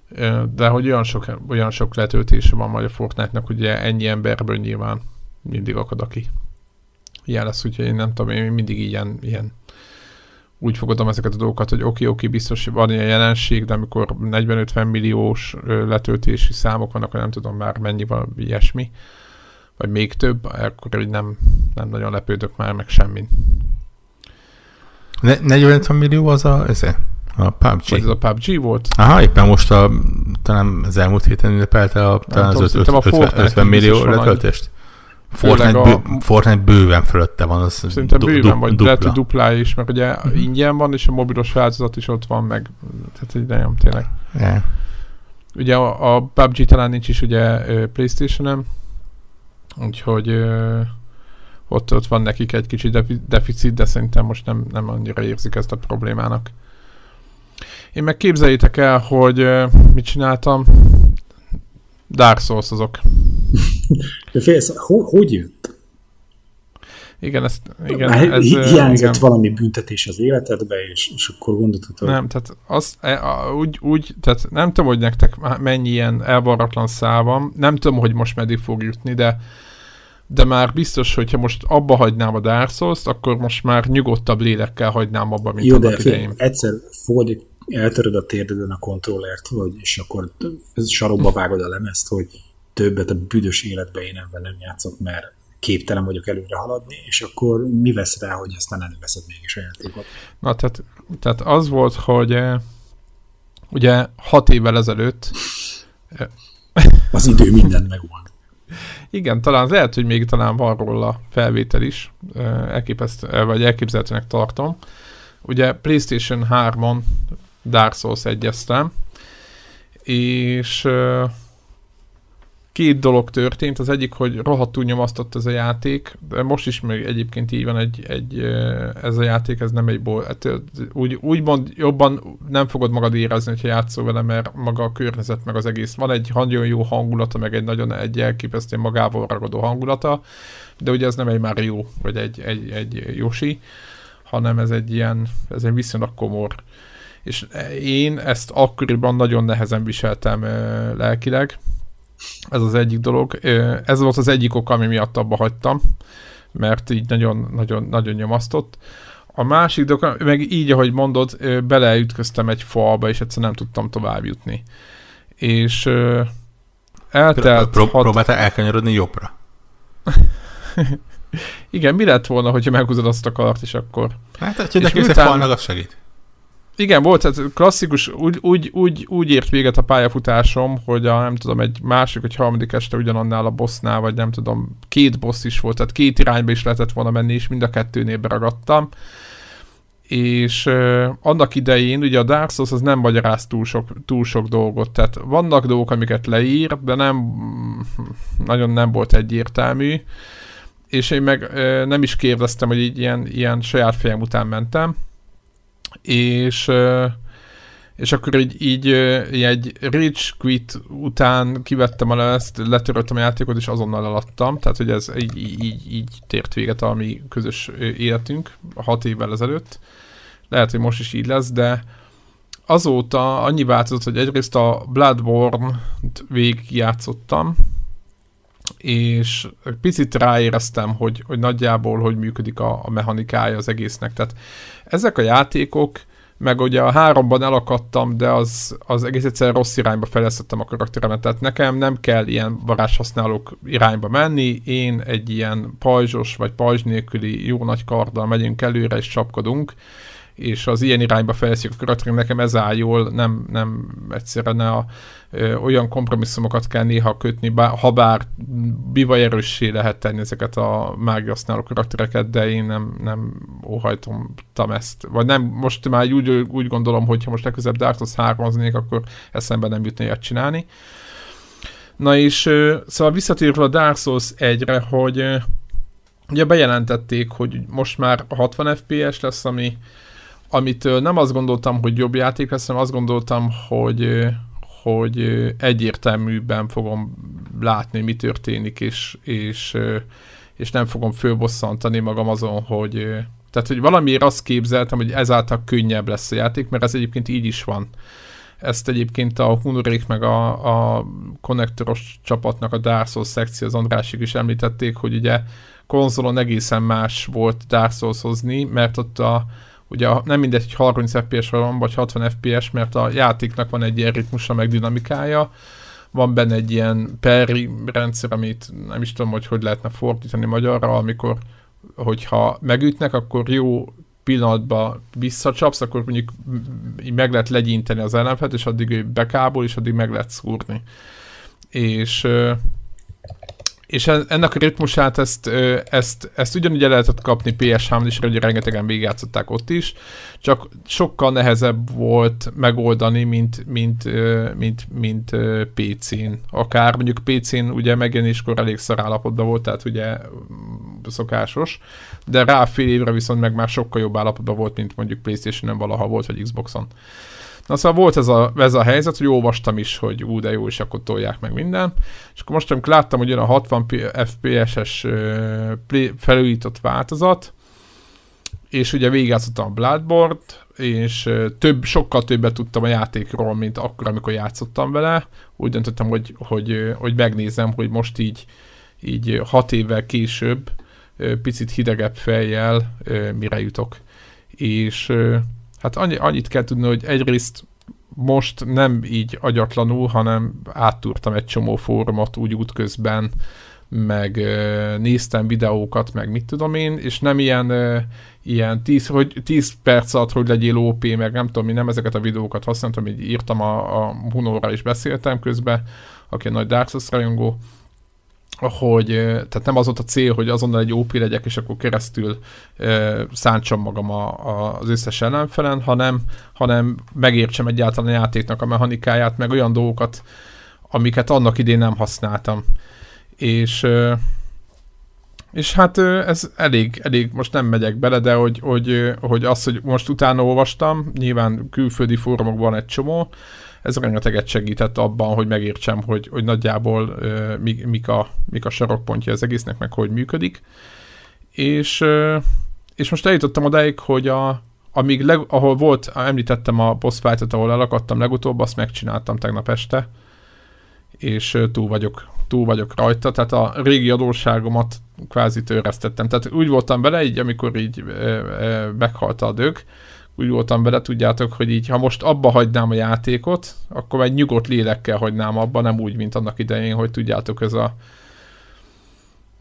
Ö, De hogy olyan sok, olyan sok letöltése van majd a Fortnite-nak, ugye ennyi emberből nyilván mindig akad, aki ilyen lesz, úgyhogy én nem tudom, én mindig ilyen, ilyen úgy fogadom ezeket a dolgokat, hogy oké, okay, oké, okay, biztos van ilyen jelenség, de amikor 40-50 milliós letöltési számok vannak, akkor nem tudom már mennyi van ilyesmi, vagy még több, akkor így nem, nem nagyon lepődök már meg semmin. Ne, 40 millió az a, ez a PUBG. Vagy ez a PUBG volt? Aha, éppen most a, talán az elmúlt héten ünnepelte a, talán az tudom, öt- szerintem a öt- ötven- Fortnite 50 biztos millió van letöltést. Főleg Fortnite, a- bő, Fortnite bőven fölötte van. Az Szerintem du- bőven, du- vagy dupla. lehet, hogy duplája is, mert ugye Mhm. ingyen van, és a mobilos változat is ott van, meg tehát egy nagyon tényleg. Yeah. Ugye a, a PUBG talán nincs is ugye Playstation-en, úgyhogy ö, ott, ott van nekik egy kicsi defi- deficit, de szerintem most nem, nem annyira érzik ezt a problémának. Én meg képzeljétek el, hogy ö, mit csináltam. Dark souls azok. De félsz, ho, hogy jött? Igen, ezt, igen, Már ez, hiányzott igen. valami büntetés az életedbe, és, és akkor gondoltad, hogy Nem, tehát az, e, úgy, úgy, tehát nem tudom, hogy nektek mennyi ilyen elvarratlan szál van, nem tudom, hogy most meddig fog jutni, de de már biztos, hogyha most abba hagynám a Dark Souls-t, akkor most már nyugodtabb lélekkel hagynám abba, mint Jó, annak de fél, idején. egyszer fogod, egy- eltöröd a térdeden a kontrollert, vagy, és akkor sarokba vágod a lemezt, hogy többet a büdös életbe én ebben nem játszok, mert képtelen vagyok előre haladni, és akkor mi vesz rá, hogy aztán előveszed mégis a játékot. Na, tehát, tehát az volt, hogy eh, ugye hat évvel ezelőtt Az idő mindent megold. (laughs) Igen, talán lehet, hogy még talán van róla felvétel is, ö, elképeszt, vagy elképzelhetőnek tartom. Ugye PlayStation 3-on Dark Souls egyeztem, és ö, két dolog történt. Az egyik, hogy rohadtul nyomasztott ez a játék, de most is még egyébként így van egy, egy ez a játék, ez nem egy ból. Hát, úgy, úgymond jobban nem fogod magad érezni, hogyha játszol vele, mert maga a környezet, meg az egész. Van egy nagyon jó hangulata, meg egy nagyon egy elképesztő magával ragadó hangulata, de ugye ez nem egy Mario, vagy egy, egy, egy Yoshi, hanem ez egy ilyen, ez egy viszonylag komor. És én ezt akkoriban nagyon nehezen viseltem lelkileg, ez az egyik dolog. Ez volt az egyik ok, ami miatt abba hagytam, mert így nagyon, nagyon, nagyon nyomasztott. A másik dolog, meg így, ahogy mondod, beleütköztem egy falba, és egyszer nem tudtam tovább jutni. És eltelt... Pró- hat... Próbáltál elkanyarodni jobbra? (laughs) Igen, mi lett volna, hogyha meghúzod azt a kart, és akkor... Hát, hogyha neki miután... falnak, az segít. Igen, volt, tehát klasszikus, úgy, úgy, úgy, úgy ért véget a pályafutásom, hogy a, nem tudom, egy másik vagy harmadik este ugyanannál a bossnál, vagy nem tudom, két boss is volt, tehát két irányba is lehetett volna menni, és mind a kettőnél beragadtam. És uh, annak idején ugye a Dark Souls az nem magyaráz túl sok, túl sok dolgot, tehát vannak dolgok, amiket leír, de nem nagyon nem volt egyértelmű, és én meg uh, nem is kérdeztem, hogy így ilyen, ilyen saját fejem után mentem, és és akkor így, így egy Rich Quit után kivettem a ezt, letöröltem a játékot, és azonnal eladtam, tehát hogy ez így, így, így tért véget a mi közös életünk, hat évvel ezelőtt. Lehet, hogy most is így lesz, de azóta annyi változott, hogy egyrészt a Bloodborne-t végigjátszottam, és picit ráéreztem, hogy, hogy nagyjából hogy működik a, a mechanikája az egésznek. Tehát ezek a játékok, meg ugye a háromban elakadtam, de az, az egész egyszerűen rossz irányba fejlesztettem a karakteremet, tehát nekem nem kell ilyen varázshasználók irányba menni, én egy ilyen pajzsos vagy pajzs nélküli jó nagy karddal megyünk előre és csapkodunk, és az ilyen irányba fejleszik a karakterünk, nekem ez áll jól, nem, nem egyszerűen a, ö, olyan kompromisszumokat kell néha kötni, bár, ha bár bivaj erőssé lehet tenni ezeket a mágiasználó karaktereket, de én nem, nem óhajtom ezt. Vagy nem, most már úgy, úgy gondolom, hogy ha most legközelebb Dark Souls 3 akkor eszembe nem jutna ilyet csinálni. Na és szóval visszatérve a Dark Souls 1-re, hogy ugye bejelentették, hogy most már 60 FPS lesz, ami amitől nem azt gondoltam, hogy jobb játék lesz, hanem azt gondoltam, hogy, hogy egyértelműbben fogom látni, mi történik, és, és, és nem fogom fölbosszantani magam azon, hogy tehát, hogy valamiért azt képzeltem, hogy ezáltal könnyebb lesz a játék, mert ez egyébként így is van. Ezt egyébként a Hunurék meg a, a konnektoros csapatnak a Dark Souls szekció, az Andrásik is említették, hogy ugye konzolon egészen más volt Dark Souls hozni, mert ott a, ugye nem mindegy, hogy 30 FPS van, vagy 60 FPS, mert a játéknak van egy ilyen ritmusa, meg dinamikája, van benne egy ilyen peri rendszer, amit nem is tudom, hogy hogy lehetne fordítani magyarra, amikor hogyha megütnek, akkor jó pillanatban visszacsapsz, akkor mondjuk meg lehet legyinteni az ellenfet, és addig ő bekábol, és addig meg lehet szúrni. És és ennek a ritmusát ezt, ezt, ezt ugyanúgy el lehetett kapni PS3-on is, hogy rengetegen végigjátszották ott is, csak sokkal nehezebb volt megoldani, mint, mint, mint, mint PC-n. Akár mondjuk PC-n ugye megjelenéskor elég szarállapotban volt, tehát ugye szokásos, de rá fél évre viszont meg már sokkal jobb állapotban volt, mint mondjuk Playstation-en valaha volt, vagy Xboxon. Na szóval volt ez a, ez a helyzet, hogy olvastam is, hogy ú, de jó, és akkor tolják meg minden. És akkor most, amikor láttam, hogy jön a 60 FPS-es felújított változat, és ugye végigjátszottam a bloodborne és több, sokkal többet tudtam a játékról, mint akkor, amikor játszottam vele. Úgy döntöttem, hogy, hogy, hogy megnézem, hogy most így, így hat évvel később picit hidegebb fejjel mire jutok. És Hát annyi, annyit kell tudni, hogy egyrészt most nem így agyatlanul, hanem áttúrtam egy csomó fórumot úgy útközben, meg néztem videókat, meg mit tudom én, és nem ilyen, ilyen 10, hogy 10 perc alatt, hogy legyél OP, meg nem tudom, mi nem ezeket a videókat használtam, így írtam a, a Hunóra is beszéltem közben, aki a nagy Dark Souls rajongó, hogy tehát nem az volt a cél, hogy azonnal egy OP legyek, és akkor keresztül e, szántsam magam a, a, az összes ellenfelen, hanem, hanem megértsem egyáltalán a játéknak a mechanikáját, meg olyan dolgokat, amiket annak idén nem használtam. És és hát ez elég, elég, most nem megyek bele, de hogy, hogy, hogy az, hogy most utána olvastam, nyilván külföldi fórumokban egy csomó, ez rengeteget segített abban, hogy megértsem, hogy, hogy nagyjából uh, mik, mik, a, mik a sarokpontja az egésznek, meg hogy működik. És, és most eljutottam odáig, hogy a, amíg leg, ahol volt, említettem a boss fight ahol elakadtam legutóbb, azt megcsináltam tegnap este, és túl vagyok, túl vagyok rajta, tehát a régi adósságomat kvázi töreztettem. Tehát úgy voltam vele, így amikor így e, e, meghalt a dög, úgy voltam vele, tudjátok, hogy így, ha most abba hagynám a játékot, akkor egy nyugodt lélekkel hagynám abba, nem úgy, mint annak idején, hogy tudjátok, ez a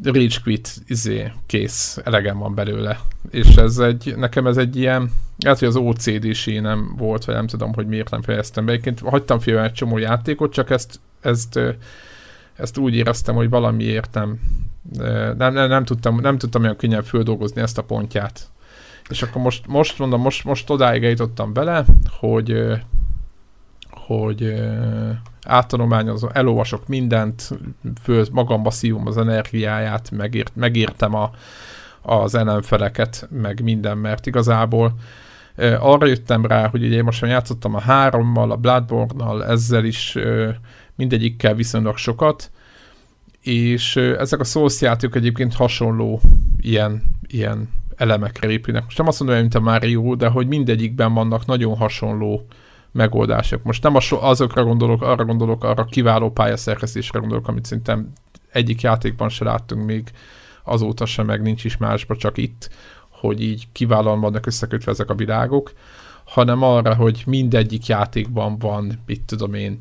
rage quit, izé, kész, elegem van belőle. És ez egy, nekem ez egy ilyen, hát, hogy az ocd nem volt, vagy nem tudom, hogy miért nem fejeztem be. Egyébként hagytam félre egy csomó játékot, csak ezt, ezt, ezt úgy éreztem, hogy valamiért nem, nem, nem, nem, tudtam, nem tudtam olyan könnyen földolgozni ezt a pontját. És akkor most, most mondom, most, most odáig eljutottam bele, hogy hogy áttanulmányozom, elolvasok mindent, föl magamba szívom az energiáját, megért, megértem a, az ellenfeleket, meg minden, mert igazából arra jöttem rá, hogy ugye most játszottam a hárommal, a Bloodborne-nal, ezzel is mindegyikkel viszonylag sokat, és ezek a Souls egyébként hasonló ilyen, ilyen elemekre épülnek. Most nem azt mondom, mint a Mario, de hogy mindegyikben vannak nagyon hasonló megoldások. Most nem azokra gondolok, arra gondolok, arra kiváló pályaszerkesztésre gondolok, amit szerintem egyik játékban se láttunk még azóta sem, meg nincs is másba, csak itt, hogy így kiválóan vannak összekötve ezek a világok, hanem arra, hogy mindegyik játékban van, mit tudom én,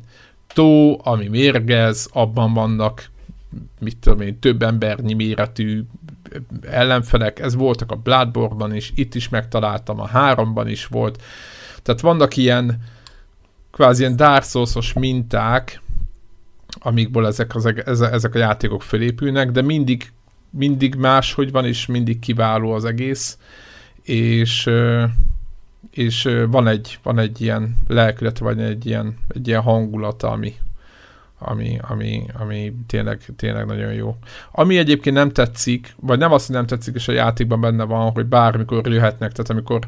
tó, ami mérgez, abban vannak mit tudom én, több embernyi méretű ellenfelek, ez voltak a Bloodborne-ban is, itt is megtaláltam, a háromban is volt. Tehát vannak ilyen kvázi ilyen Dark Souls-os minták, amikból ezek, az, ezek a játékok fölépülnek, de mindig, mindig máshogy van, és mindig kiváló az egész, és, és van egy, van egy ilyen lelkület, vagy egy ilyen, egy ilyen hangulata, ami, ami, ami, ami tényleg, tényleg nagyon jó. Ami egyébként nem tetszik, vagy nem azt, hogy nem tetszik, és a játékban benne van, hogy bármikor jöhetnek, tehát amikor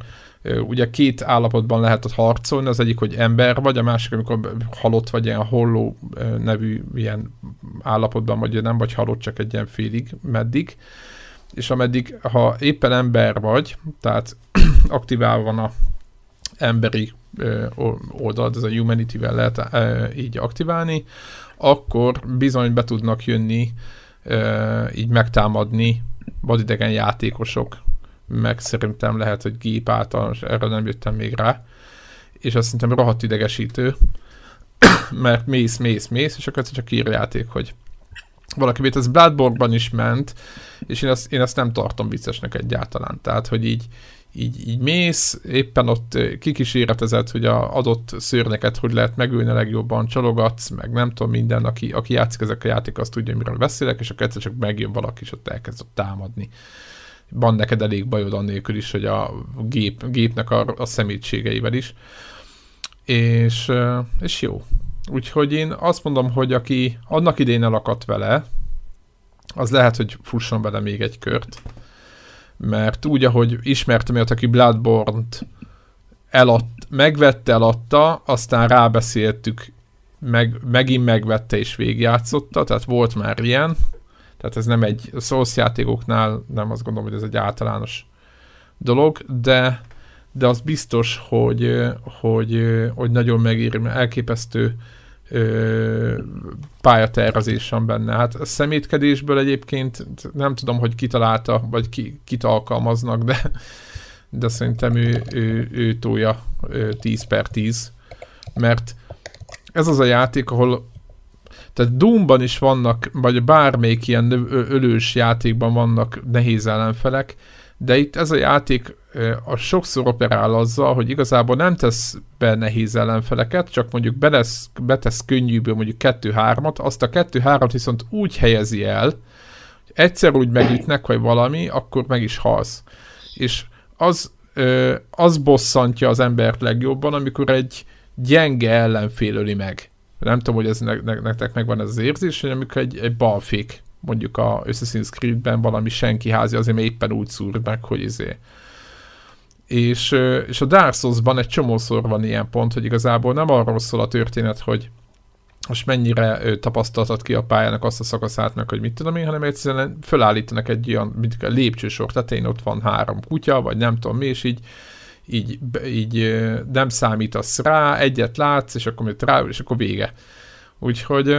ugye két állapotban lehet ott harcolni, az egyik, hogy ember vagy, a másik, amikor halott vagy ilyen holló nevű ilyen állapotban, vagy nem vagy halott, csak egy ilyen félig, meddig. És ameddig, ha éppen ember vagy, tehát (clears throat) aktiválva van a emberi oldalt, ez a humanity-vel lehet így aktiválni, akkor bizony be tudnak jönni, így megtámadni vadidegen játékosok, meg szerintem lehet, hogy gép által, erre nem jöttem még rá, és azt szerintem rohadt idegesítő, (coughs) mert mész, mész, mész, és akkor csak ír játék, hogy valaki, mert ez Bloodborne-ban is ment, és én azt, én azt nem tartom viccesnek egyáltalán. Tehát, hogy így, így, így mész, éppen ott kikíséretezett, hogy a adott szörnyeket hogy lehet megülni a legjobban, csalogatsz, meg nem tudom minden, aki, aki játszik ezek a játék, azt tudja, miről beszélek, és akkor egyszer csak megjön valaki, és ott elkezd ott támadni. Van neked elég bajod annélkül is, hogy a gép, gépnek a, a szemétségeivel is. És, és jó. Úgyhogy én azt mondom, hogy aki annak idén elakadt vele, az lehet, hogy fusson vele még egy kört mert úgy, ahogy ismertem olyat, aki Bloodborne-t eladt, megvette, eladta, aztán rábeszéltük, meg, megint megvette és végigjátszotta, tehát volt már ilyen, tehát ez nem egy Souls játékoknál, nem azt gondolom, hogy ez egy általános dolog, de, de az biztos, hogy, hogy, hogy nagyon megéri, elképesztő pályatervezés van benne. Hát a szemétkedésből egyébként nem tudom, hogy kitalálta, vagy ki, kit alkalmaznak, de, de szerintem ő, ő, ő tója 10 per 10, mert ez az a játék, ahol tehát Doomban is vannak, vagy bármelyik ilyen ölős játékban vannak nehéz ellenfelek, de itt ez a játék a sokszor operál azzal, hogy igazából nem tesz be nehéz ellenfeleket, csak mondjuk betesz, betesz könnyűből mondjuk 2-3-at, azt a 2-3-at viszont úgy helyezi el, hogy egyszer úgy megütnek, vagy valami, akkor meg is halsz. És az, az bosszantja az embert legjobban, amikor egy gyenge ellenfél öli meg. nem tudom, hogy ez ne, ne, nektek megvan ez az érzés, hogy amikor egy, egy balfék mondjuk a Assassin's Creed-ben valami senki házi, azért éppen úgy szúr meg, hogy izé. És, és a Dark Souls-ban egy csomószor van ilyen pont, hogy igazából nem arról szól a történet, hogy most mennyire tapasztaltad ki a pályának azt a szakaszát, meg hogy mit tudom én, hanem egyszerűen fölállítanak egy olyan, mint a lépcsősor tetején ott van három kutya, vagy nem tudom mi, és így, így, így nem számítasz rá, egyet látsz, és akkor rá, és akkor vége. Úgyhogy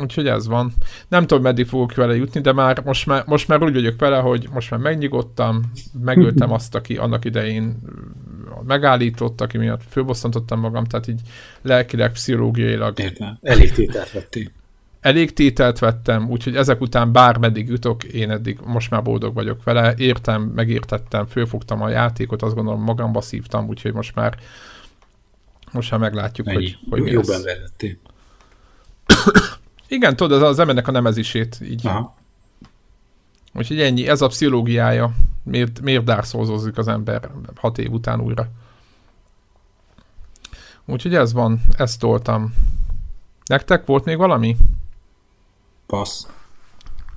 Úgyhogy ez van. Nem tudom, meddig fogok vele jutni, de már most, már most már úgy vagyok vele, hogy most már megnyugodtam, megöltem (laughs) azt, aki annak idején megállított, aki miatt főbosszantottam magam, tehát így lelkileg, pszichológiailag. Értem, elég tételt vettél. Elég tételt vettem, úgyhogy ezek után bármeddig jutok, én eddig most már boldog vagyok vele. Értem, megértettem, fölfogtam a játékot, azt gondolom magamba szívtam, úgyhogy most már most már meglátjuk, Ennyi. hogy, hogy mi Jobban lettél. Igen, tudod, ez az embernek a nemezisét így. Aha. Úgyhogy ennyi, ez a pszichológiája. Miért, miért dárszózozik az ember hat év után újra. Úgyhogy ez van, ezt toltam. Nektek volt még valami? Passz.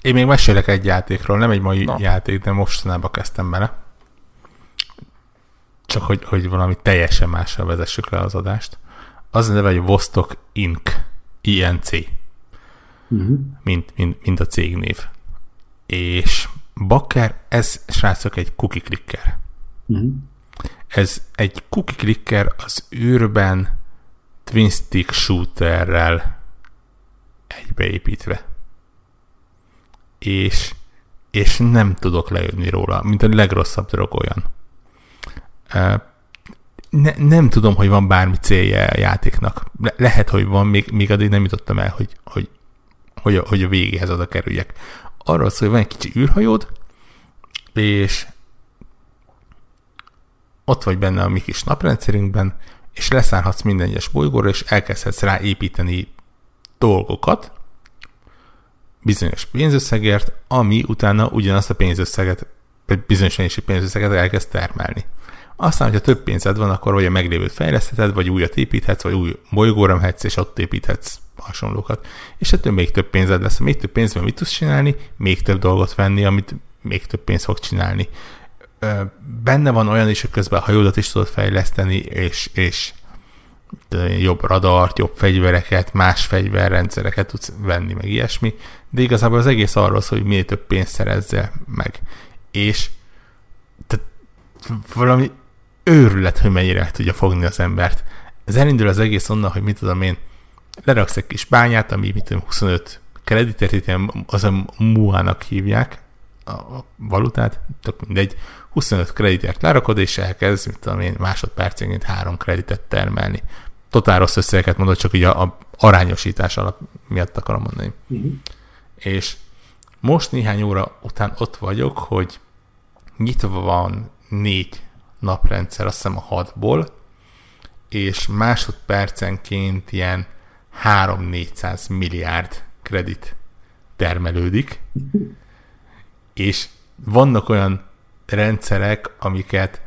Én még mesélek egy játékról, nem egy mai Na. játék, de mostanában kezdtem bele. Csak hogy, hogy valami teljesen mással vezessük le az adást. Az a neve, hogy Vostok Inc. INC uh-huh. mint, mint, mint a cégnév. És Bakker, ez srácok egy cookie clicker. Uh-huh. Ez egy cookie clicker az űrben twin stick shooterrel egybeépítve. És, és nem tudok lejönni róla, mint a legrosszabb dolog olyan. Ne, nem tudom, hogy van bármi célja a játéknak. Le, lehet, hogy van, még, még addig nem jutottam el, hogy, hogy hogy a, hogy a végéhez oda kerüljek. Arról szól, hogy van egy kicsi űrhajód, és ott vagy benne a mi kis naprendszerünkben, és leszállhatsz minden egyes bolygóra, és elkezdhetsz rá építeni dolgokat, bizonyos pénzösszegért, ami utána ugyanazt a pénzösszeget, bizonyos mennyiségű pénzösszeget elkezd termelni. Aztán, hogyha több pénzed van, akkor vagy a meglévőt fejlesztheted, vagy újat építhetsz, vagy új bolygóra mehetsz, és ott építhetsz hasonlókat. És ettől még több pénzed lesz. Még több pénzben mit tudsz csinálni? Még több dolgot venni, amit még több pénz fog csinálni. Benne van olyan is, hogy közben a hajódat is tudod fejleszteni, és, és jobb radart, jobb fegyvereket, más fegyverrendszereket tudsz venni, meg ilyesmi, de igazából az egész arról szól, hogy minél több pénzt szerezzel meg. És tehát valami őrület, hogy mennyire tudja fogni az embert. Ez elindul az egész onnan, hogy mit tudom én, leraksz egy kis bányát, ami mit tudom, 25 kreditért, az a muának hívják a, valutát, tök mindegy, 25 kreditért lerakod, és elkezd, mit tudom én, másodpercenként három kreditet termelni. Totál rossz összegeket mondod, csak így a, a arányosítás alap miatt akarom mondani. Uh-huh. És most néhány óra után ott vagyok, hogy nyitva van négy naprendszer, azt hiszem a hatból, és másodpercenként ilyen 3-400 milliárd kredit termelődik, és vannak olyan rendszerek, amiket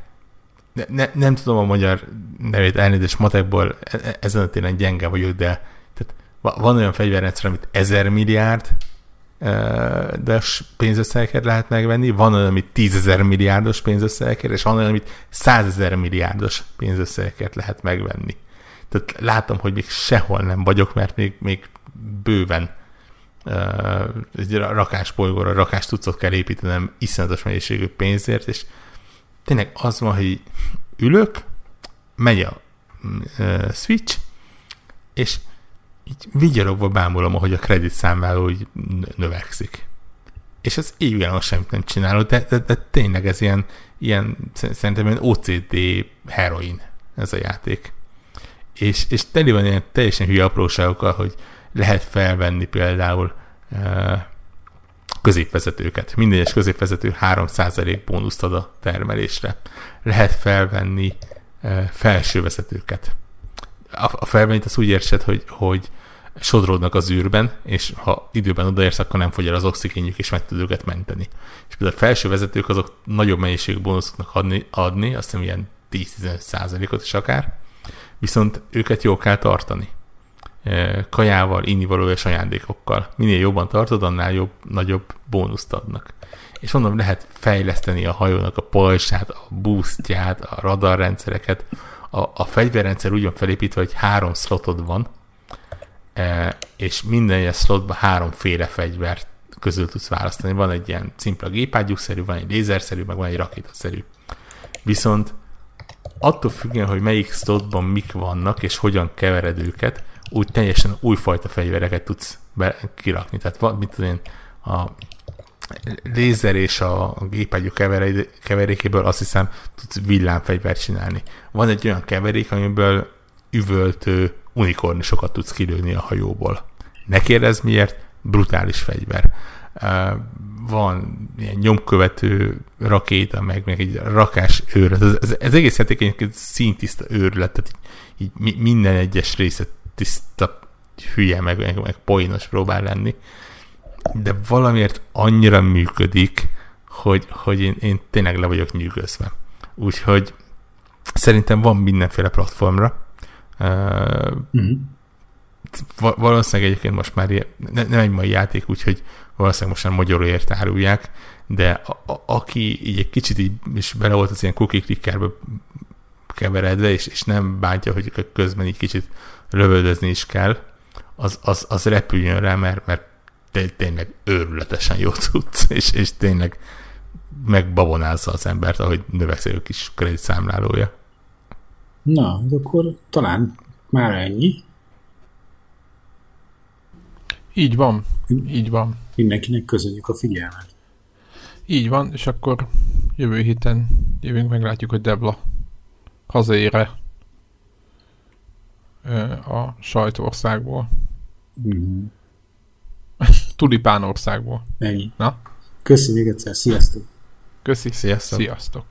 ne, ne, nem tudom a magyar nevét elnézést matekból, e, e, ezen a téren gyenge vagyok, de tehát van olyan fegyverrendszer, amit 1000 milliárd de pénzösszegeket lehet megvenni, van olyan, amit tízezer milliárdos pénzösszegeket, és van olyan, amit százezer milliárdos pénzösszegeket lehet megvenni. Tehát látom, hogy még sehol nem vagyok, mert még, még bőven uh, egy rakásbolygóra rakás tucot kell építenem iszonyatos mennyiségű pénzért, és tényleg az van, hogy ülök, megy a uh, switch, és így vigyorogva bámulom, ahogy a kredit számláló úgy növekszik. És ez évgen semmit nem csinálod, de, de, de tényleg ez ilyen, ilyen szerintem ilyen OCD heroin ez a játék. És, és teli van ilyen teljesen hülye apróságokkal, hogy lehet felvenni például uh, középvezetőket. Minden egyes középvezető 3% bónuszt ad a termelésre. Lehet felvenni uh, felsővezetőket. A, a az úgy értsed, hogy, hogy sodródnak az űrben, és ha időben odaérsz, akkor nem fogy el az oxigénjük, és meg tud őket menteni. És például a felső vezetők azok nagyobb mennyiségű bónuszoknak adni, adni azt hiszem ilyen 10-15 százalékot is akár, viszont őket jó kell tartani. kajával, innivaló és ajándékokkal. Minél jobban tartod, annál jobb, nagyobb bónuszt adnak. És mondom, lehet fejleszteni a hajónak a pajzsát, a boostját, a radarrendszereket. A, a fegyverrendszer úgy van felépítve, hogy három slotod van, és minden ilyen slotban háromféle fegyvert közül tudsz választani. Van egy ilyen szimpla gépágyúszerű, van egy lézerszerű, meg van egy rakétaszerű. Viszont attól függően, hogy melyik slotban mik vannak, és hogyan kevered őket, úgy teljesen újfajta fegyvereket tudsz be, kirakni. Tehát van, mit tudom én, a lézer és a gépágyú keverékéből azt hiszem tudsz villámfegyvert csinálni. Van egy olyan keverék, amiből üvöltő unikornisokat tudsz kilőni a hajóból. Ne kérdezz miért, brutális fegyver. Van ilyen nyomkövető rakéta, meg, meg egy rakás őrület. Ez, ez, ez egész játék egy szintiszta őrület, tehát így, így minden egyes része tiszta hülye, meg, meg, meg poénos próbál lenni. De valamiért annyira működik, hogy, hogy én, én tényleg le vagyok nyűgözve. Úgyhogy szerintem van mindenféle platformra. Uh, mm-hmm valószínűleg egyébként most már ilyen, ne, nem egy mai játék, úgyhogy valószínűleg most már magyarul árulják, de a, a, aki így egy kicsit így is bele volt az ilyen cookie clickerbe keveredve, és, és nem bántja, hogy közben így kicsit lövöldözni is kell, az, az, az repüljön rá, mert, mert tényleg őrületesen jó tudsz, (laughs) és, és tényleg megbabonázza az embert, ahogy növekszik a kis kreditszámlálója. Na, akkor talán már ennyi. Így van, így van. Mindenkinek köszönjük a figyelmet. Így van, és akkor jövő héten jövünk, meglátjuk, hogy Debla hazaére a sajtországból. Mm-hmm. Tulipánországból. Ennyi. Na? Köszönjük egyszer, sziasztok! Köszi, sziasztok! sziasztok.